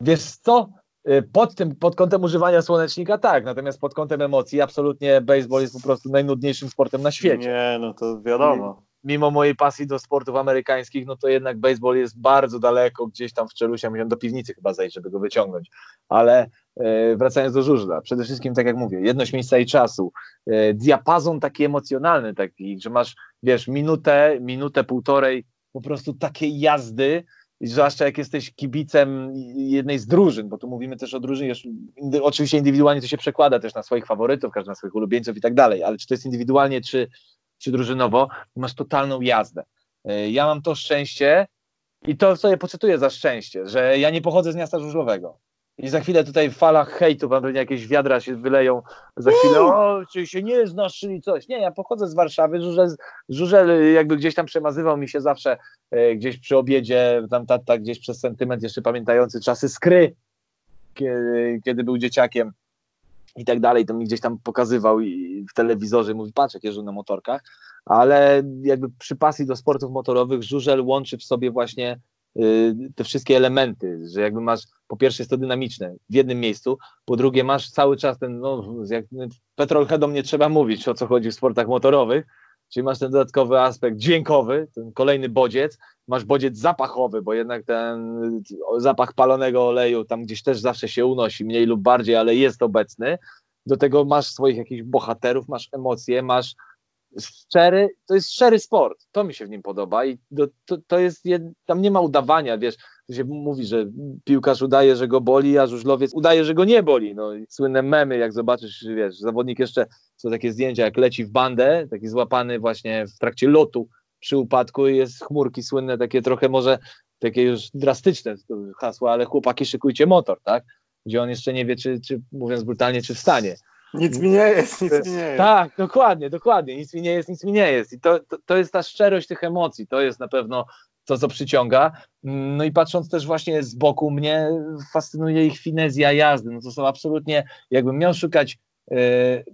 Wiesz co? Y, pod, tym, pod kątem używania słonecznika tak, natomiast pod kątem emocji absolutnie baseball jest po prostu najnudniejszym sportem na świecie. Nie, no to wiadomo mimo mojej pasji do sportów amerykańskich, no to jednak baseball jest bardzo daleko, gdzieś tam w Czelusia, musiałem do piwnicy chyba zejść, żeby go wyciągnąć. Ale e, wracając do żużla, przede wszystkim, tak jak mówię, jedność miejsca i czasu, e, diapazon taki emocjonalny, taki, że masz, wiesz, minutę, minutę, półtorej, po prostu takiej jazdy, zwłaszcza jak jesteś kibicem jednej z drużyn, bo tu mówimy też o drużynie, oczywiście indywidualnie to się przekłada też na swoich faworytów, każdy na swoich ulubieńców i tak dalej, ale czy to jest indywidualnie, czy czy drużynowo, masz totalną jazdę. E, ja mam to szczęście i to sobie poczytuję za szczęście, że ja nie pochodzę z miasta żużlowego. I za chwilę tutaj w falach hejtu pewnie jakieś wiadra się wyleją. Za chwilę, o, czy się nie znasz, czyli coś. Nie, ja pochodzę z Warszawy. Żużel, żużel jakby gdzieś tam przemazywał mi się zawsze e, gdzieś przy obiedzie, tam tata gdzieś przez sentyment jeszcze pamiętający czasy skry, kiedy, kiedy był dzieciakiem i tak dalej, to mi gdzieś tam pokazywał i w telewizorze mówi, patrz jak jeżdżą na motorkach, ale jakby przy pasji do sportów motorowych żużel łączy w sobie właśnie y, te wszystkie elementy, że jakby masz, po pierwsze jest to dynamiczne w jednym miejscu, po drugie masz cały czas ten, no jak petrolheadom nie trzeba mówić o co chodzi w sportach motorowych, czyli masz ten dodatkowy aspekt dźwiękowy, ten kolejny bodziec, masz bodziec zapachowy, bo jednak ten zapach palonego oleju tam gdzieś też zawsze się unosi, mniej lub bardziej, ale jest obecny. Do tego masz swoich jakichś bohaterów, masz emocje, masz szczery, to jest szczery sport, to mi się w nim podoba i to, to, jest, tam nie ma udawania, wiesz, się mówi, że piłkarz udaje, że go boli, a żużlowiec udaje, że go nie boli. No, słynne memy, jak zobaczysz, wiesz, zawodnik jeszcze, są takie zdjęcia, jak leci w bandę, taki złapany właśnie w trakcie lotu przy upadku i jest chmurki słynne, takie trochę może, takie już drastyczne hasła, ale chłopaki szykujcie motor, tak? Gdzie on jeszcze nie wie, czy, czy mówiąc brutalnie, czy wstanie. Nic mi nie jest, nic mi nie jest. Tak, dokładnie, dokładnie. Nic mi nie jest, nic mi nie jest. I to, to, to jest ta szczerość tych emocji. To jest na pewno to, co przyciąga. No i patrząc też właśnie z boku, mnie fascynuje ich finezja jazdy. No to są absolutnie, jakbym miał szukać e,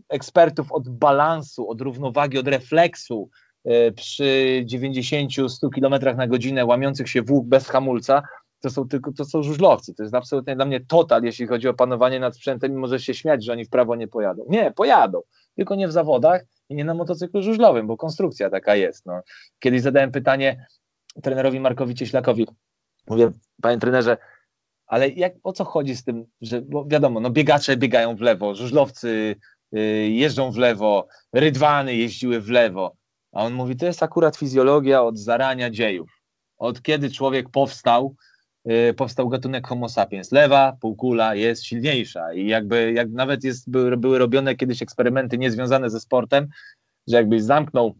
ekspertów od balansu, od równowagi, od refleksu e, przy 90-100 km na godzinę łamiących się włók bez hamulca, to są tylko to są żużlowcy. To jest absolutnie dla mnie total, jeśli chodzi o panowanie nad sprzętem i może się śmiać, że oni w prawo nie pojadą. Nie, pojadą, tylko nie w zawodach i nie na motocyklu żużlowym, bo konstrukcja taka jest. No. Kiedyś zadałem pytanie trenerowi Markowi Cieślakowi. Mówię, panie trenerze, ale jak, o co chodzi z tym, że bo wiadomo, no biegacze biegają w lewo, żużlowcy y, jeżdżą w lewo, rydwany jeździły w lewo. A on mówi, to jest akurat fizjologia od zarania dziejów. Od kiedy człowiek powstał, Y, powstał gatunek Homo sapiens. Lewa półkula jest silniejsza i jakby jak nawet jest, były, były robione kiedyś eksperymenty niezwiązane ze sportem, że jakbyś zamknął,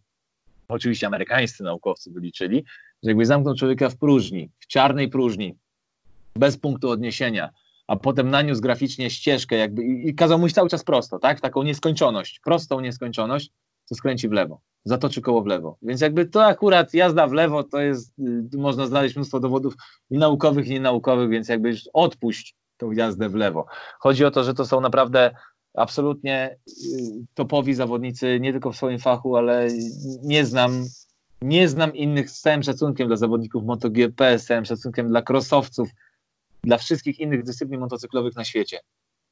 oczywiście amerykańscy naukowcy wyliczyli, że jakbyś zamknął człowieka w próżni, w czarnej próżni, bez punktu odniesienia, a potem naniósł graficznie ścieżkę jakby i, i kazał mu iść cały czas prosto, tak? Taką nieskończoność, prostą nieskończoność, to skręci w lewo, zatoczy koło w lewo. Więc jakby to akurat jazda w lewo to jest, y, można znaleźć mnóstwo dowodów i naukowych, i nienaukowych, więc jakby odpuść tą jazdę w lewo. Chodzi o to, że to są naprawdę absolutnie y, topowi zawodnicy, nie tylko w swoim fachu, ale nie znam, nie znam innych z całym szacunkiem dla zawodników MotoGP, z całym szacunkiem dla krosowców, dla wszystkich innych dyscyplin motocyklowych na świecie.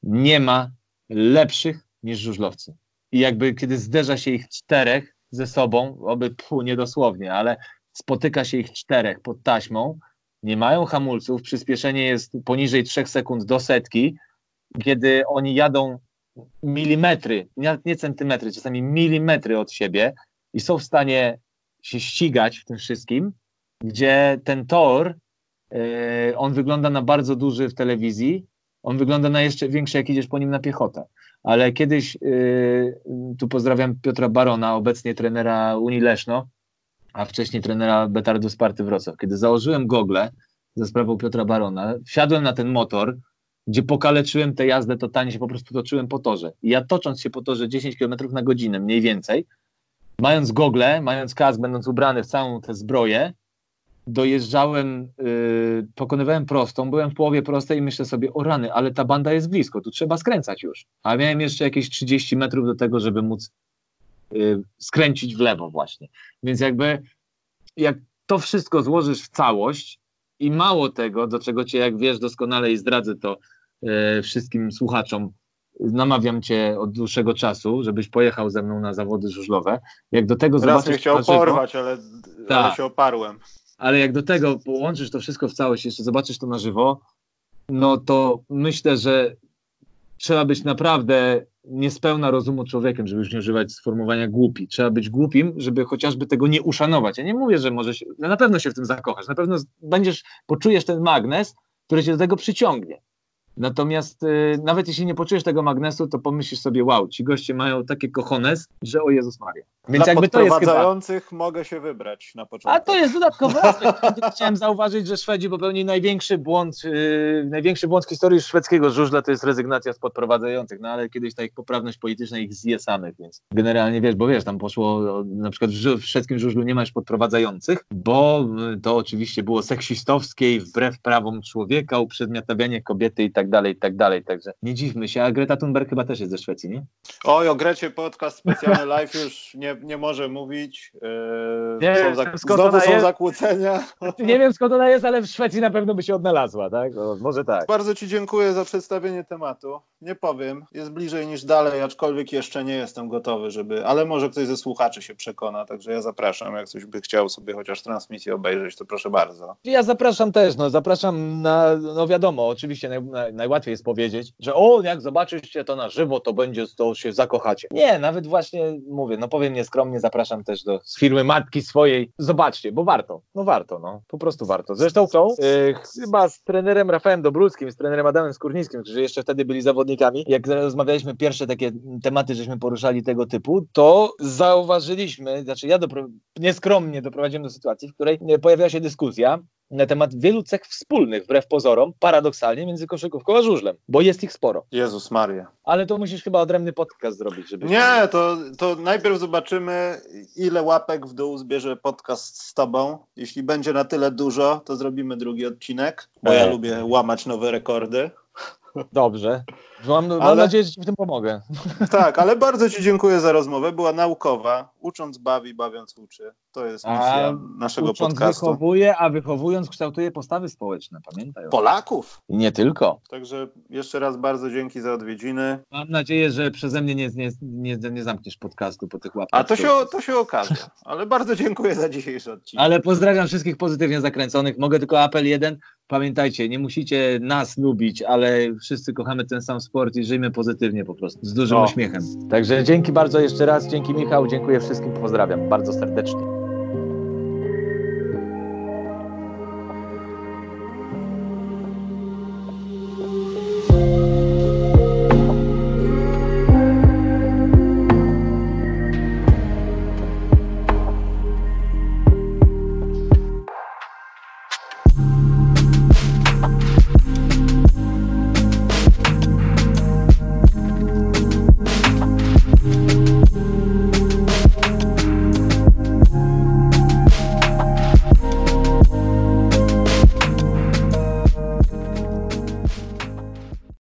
Nie ma lepszych niż żużlowcy i jakby kiedy zderza się ich czterech ze sobą, oby pfu, niedosłownie, ale spotyka się ich czterech pod taśmą, nie mają hamulców, przyspieszenie jest poniżej 3 sekund do setki, kiedy oni jadą milimetry, nie, nie centymetry, czasami milimetry od siebie i są w stanie się ścigać w tym wszystkim, gdzie ten tor, yy, on wygląda na bardzo duży w telewizji, on wygląda na jeszcze większy, jak idziesz po nim na piechotę ale kiedyś, yy, tu pozdrawiam Piotra Barona, obecnie trenera Unii Leszno, a wcześniej trenera Betardu Sparty Wrocław. Kiedy założyłem gogle za sprawą Piotra Barona, wsiadłem na ten motor, gdzie pokaleczyłem tę jazdę totalnie, się po prostu toczyłem po torze. I ja tocząc się po torze 10 km na godzinę, mniej więcej, mając gogle, mając kask, będąc ubrany w całą tę zbroję, dojeżdżałem, yy, pokonywałem prostą, byłem w połowie prostej i myślę sobie, o rany, ale ta banda jest blisko, tu trzeba skręcać już. A miałem jeszcze jakieś 30 metrów do tego, żeby móc yy, skręcić w lewo właśnie. Więc jakby jak to wszystko złożysz w całość i mało tego, do czego cię, jak wiesz doskonale i zdradzę to yy, wszystkim słuchaczom, namawiam cię od dłuższego czasu, żebyś pojechał ze mną na zawody żużlowe. Jak do tego Raz zobaczysz... mnie chciał porwać, ale, ale Tak. się oparłem. ale jak do tego połączysz to wszystko w całość, jeszcze zobaczysz to na żywo, no to myślę, że trzeba być naprawdę niespełna rozumu człowiekiem, żeby już nie używać sformułowania głupi. Trzeba być głupim, żeby chociażby tego nie uszanować. Ja nie mówię, że może się, no na pewno się w tym zakochasz, na pewno będziesz, poczujesz ten magnes, który cię do tego przyciągnie. Natomiast y, nawet jeśli nie poczujesz tego magnesu, to pomyślisz sobie, wow, ci goście mają takie kochones, że o Jezus Maria. Więc Dla jakby to jest chyba... mogę się wybrać na początku. A to jest dodatkowy aspekt. Chciałem zauważyć, że Szwedzi popełnili największy błąd, yy, największy błąd w historii szwedzkiego żużla to jest rezygnacja z podprowadzających, no ale kiedyś ta ich poprawność polityczna ich zje samych, więc generalnie wiesz, bo wiesz, tam poszło na przykład w szwedzkim żużlu nie ma już podprowadzających, bo y, to oczywiście było seksistowskie i wbrew prawom człowieka, uprzedmiotawianie kobiety i tak dalej, i tak dalej, także nie dziwmy się, a Greta Thunberg chyba też jest ze Szwecji, nie? Oj, o Grecie podcast specjalny live już nie, nie może mówić. Yy, Nie są zak- znowu są jest. zakłócenia. Nie wiem skąd ona jest, ale w Szwecji na pewno by się odnalazła, tak? O, może tak. Bardzo Ci dziękuję za przedstawienie tematu. Nie powiem, jest bliżej niż dalej, aczkolwiek jeszcze nie jestem gotowy, żeby. Ale może ktoś ze słuchaczy się przekona, także ja zapraszam. Jak ktoś by chciał sobie chociaż transmisję obejrzeć, to proszę bardzo. Ja zapraszam też, no zapraszam na, no wiadomo, oczywiście naj, naj, najłatwiej jest powiedzieć, że o, jak zobaczycie to na żywo, to będzie, to się zakochacie. Nie, nawet właśnie mówię, no powiem nie, nieskromnie zapraszam też do z firmy matki swojej. Zobaczcie, bo warto. No warto, no. Po prostu warto. Zresztą są e, chyba z trenerem Rafałem Dobruckim, z trenerem Adamem Skórnickim, którzy jeszcze wtedy byli zawodnikami. Jak rozmawialiśmy pierwsze takie tematy, żeśmy poruszali tego typu, to zauważyliśmy, znaczy ja dopro nieskromnie doprowadziłem do sytuacji, w której pojawiła się dyskusja na temat wielu cech wspólnych, wbrew pozorom, paradoksalnie, między koszykówką a żużlem, bo jest ich sporo. Jezus Maria. Ale to musisz chyba odrębny podcast zrobić, żeby... Nie, to, to najpierw zobaczymy, ile łapek w dół zbierze podcast z tobą. Jeśli będzie na tyle dużo, to zrobimy drugi odcinek, bo ja E. lubię łamać nowe rekordy. Dobrze. Mam, mam Ale- nadzieję, że ci w tym pomogę. Tak, ale bardzo Ci dziękuję za rozmowę. Była naukowa. Ucząc bawi, bawiąc uczy. To jest A misja naszego Ucząc podcastu. wychowuje, a wychowując kształtuje postawy społeczne, pamiętaj. Polaków. I nie tylko. Także jeszcze raz bardzo dzięki za odwiedziny. Mam nadzieję, że przeze mnie nie, nie, nie, nie zamkniesz podcastu po tych łapach. A to się, to się okaże. Ale bardzo dziękuję za dzisiejszy odcinek. Ale pozdrawiam wszystkich pozytywnie zakręconych. Mogę tylko apel jeden. Pamiętajcie, nie musicie nas lubić, ale wszyscy kochamy ten sam sport i żyjmy pozytywnie po prostu, z dużym O. uśmiechem. Także dzięki bardzo jeszcze raz, dzięki Michał, dziękuję wszystkim, pozdrawiam bardzo serdecznie.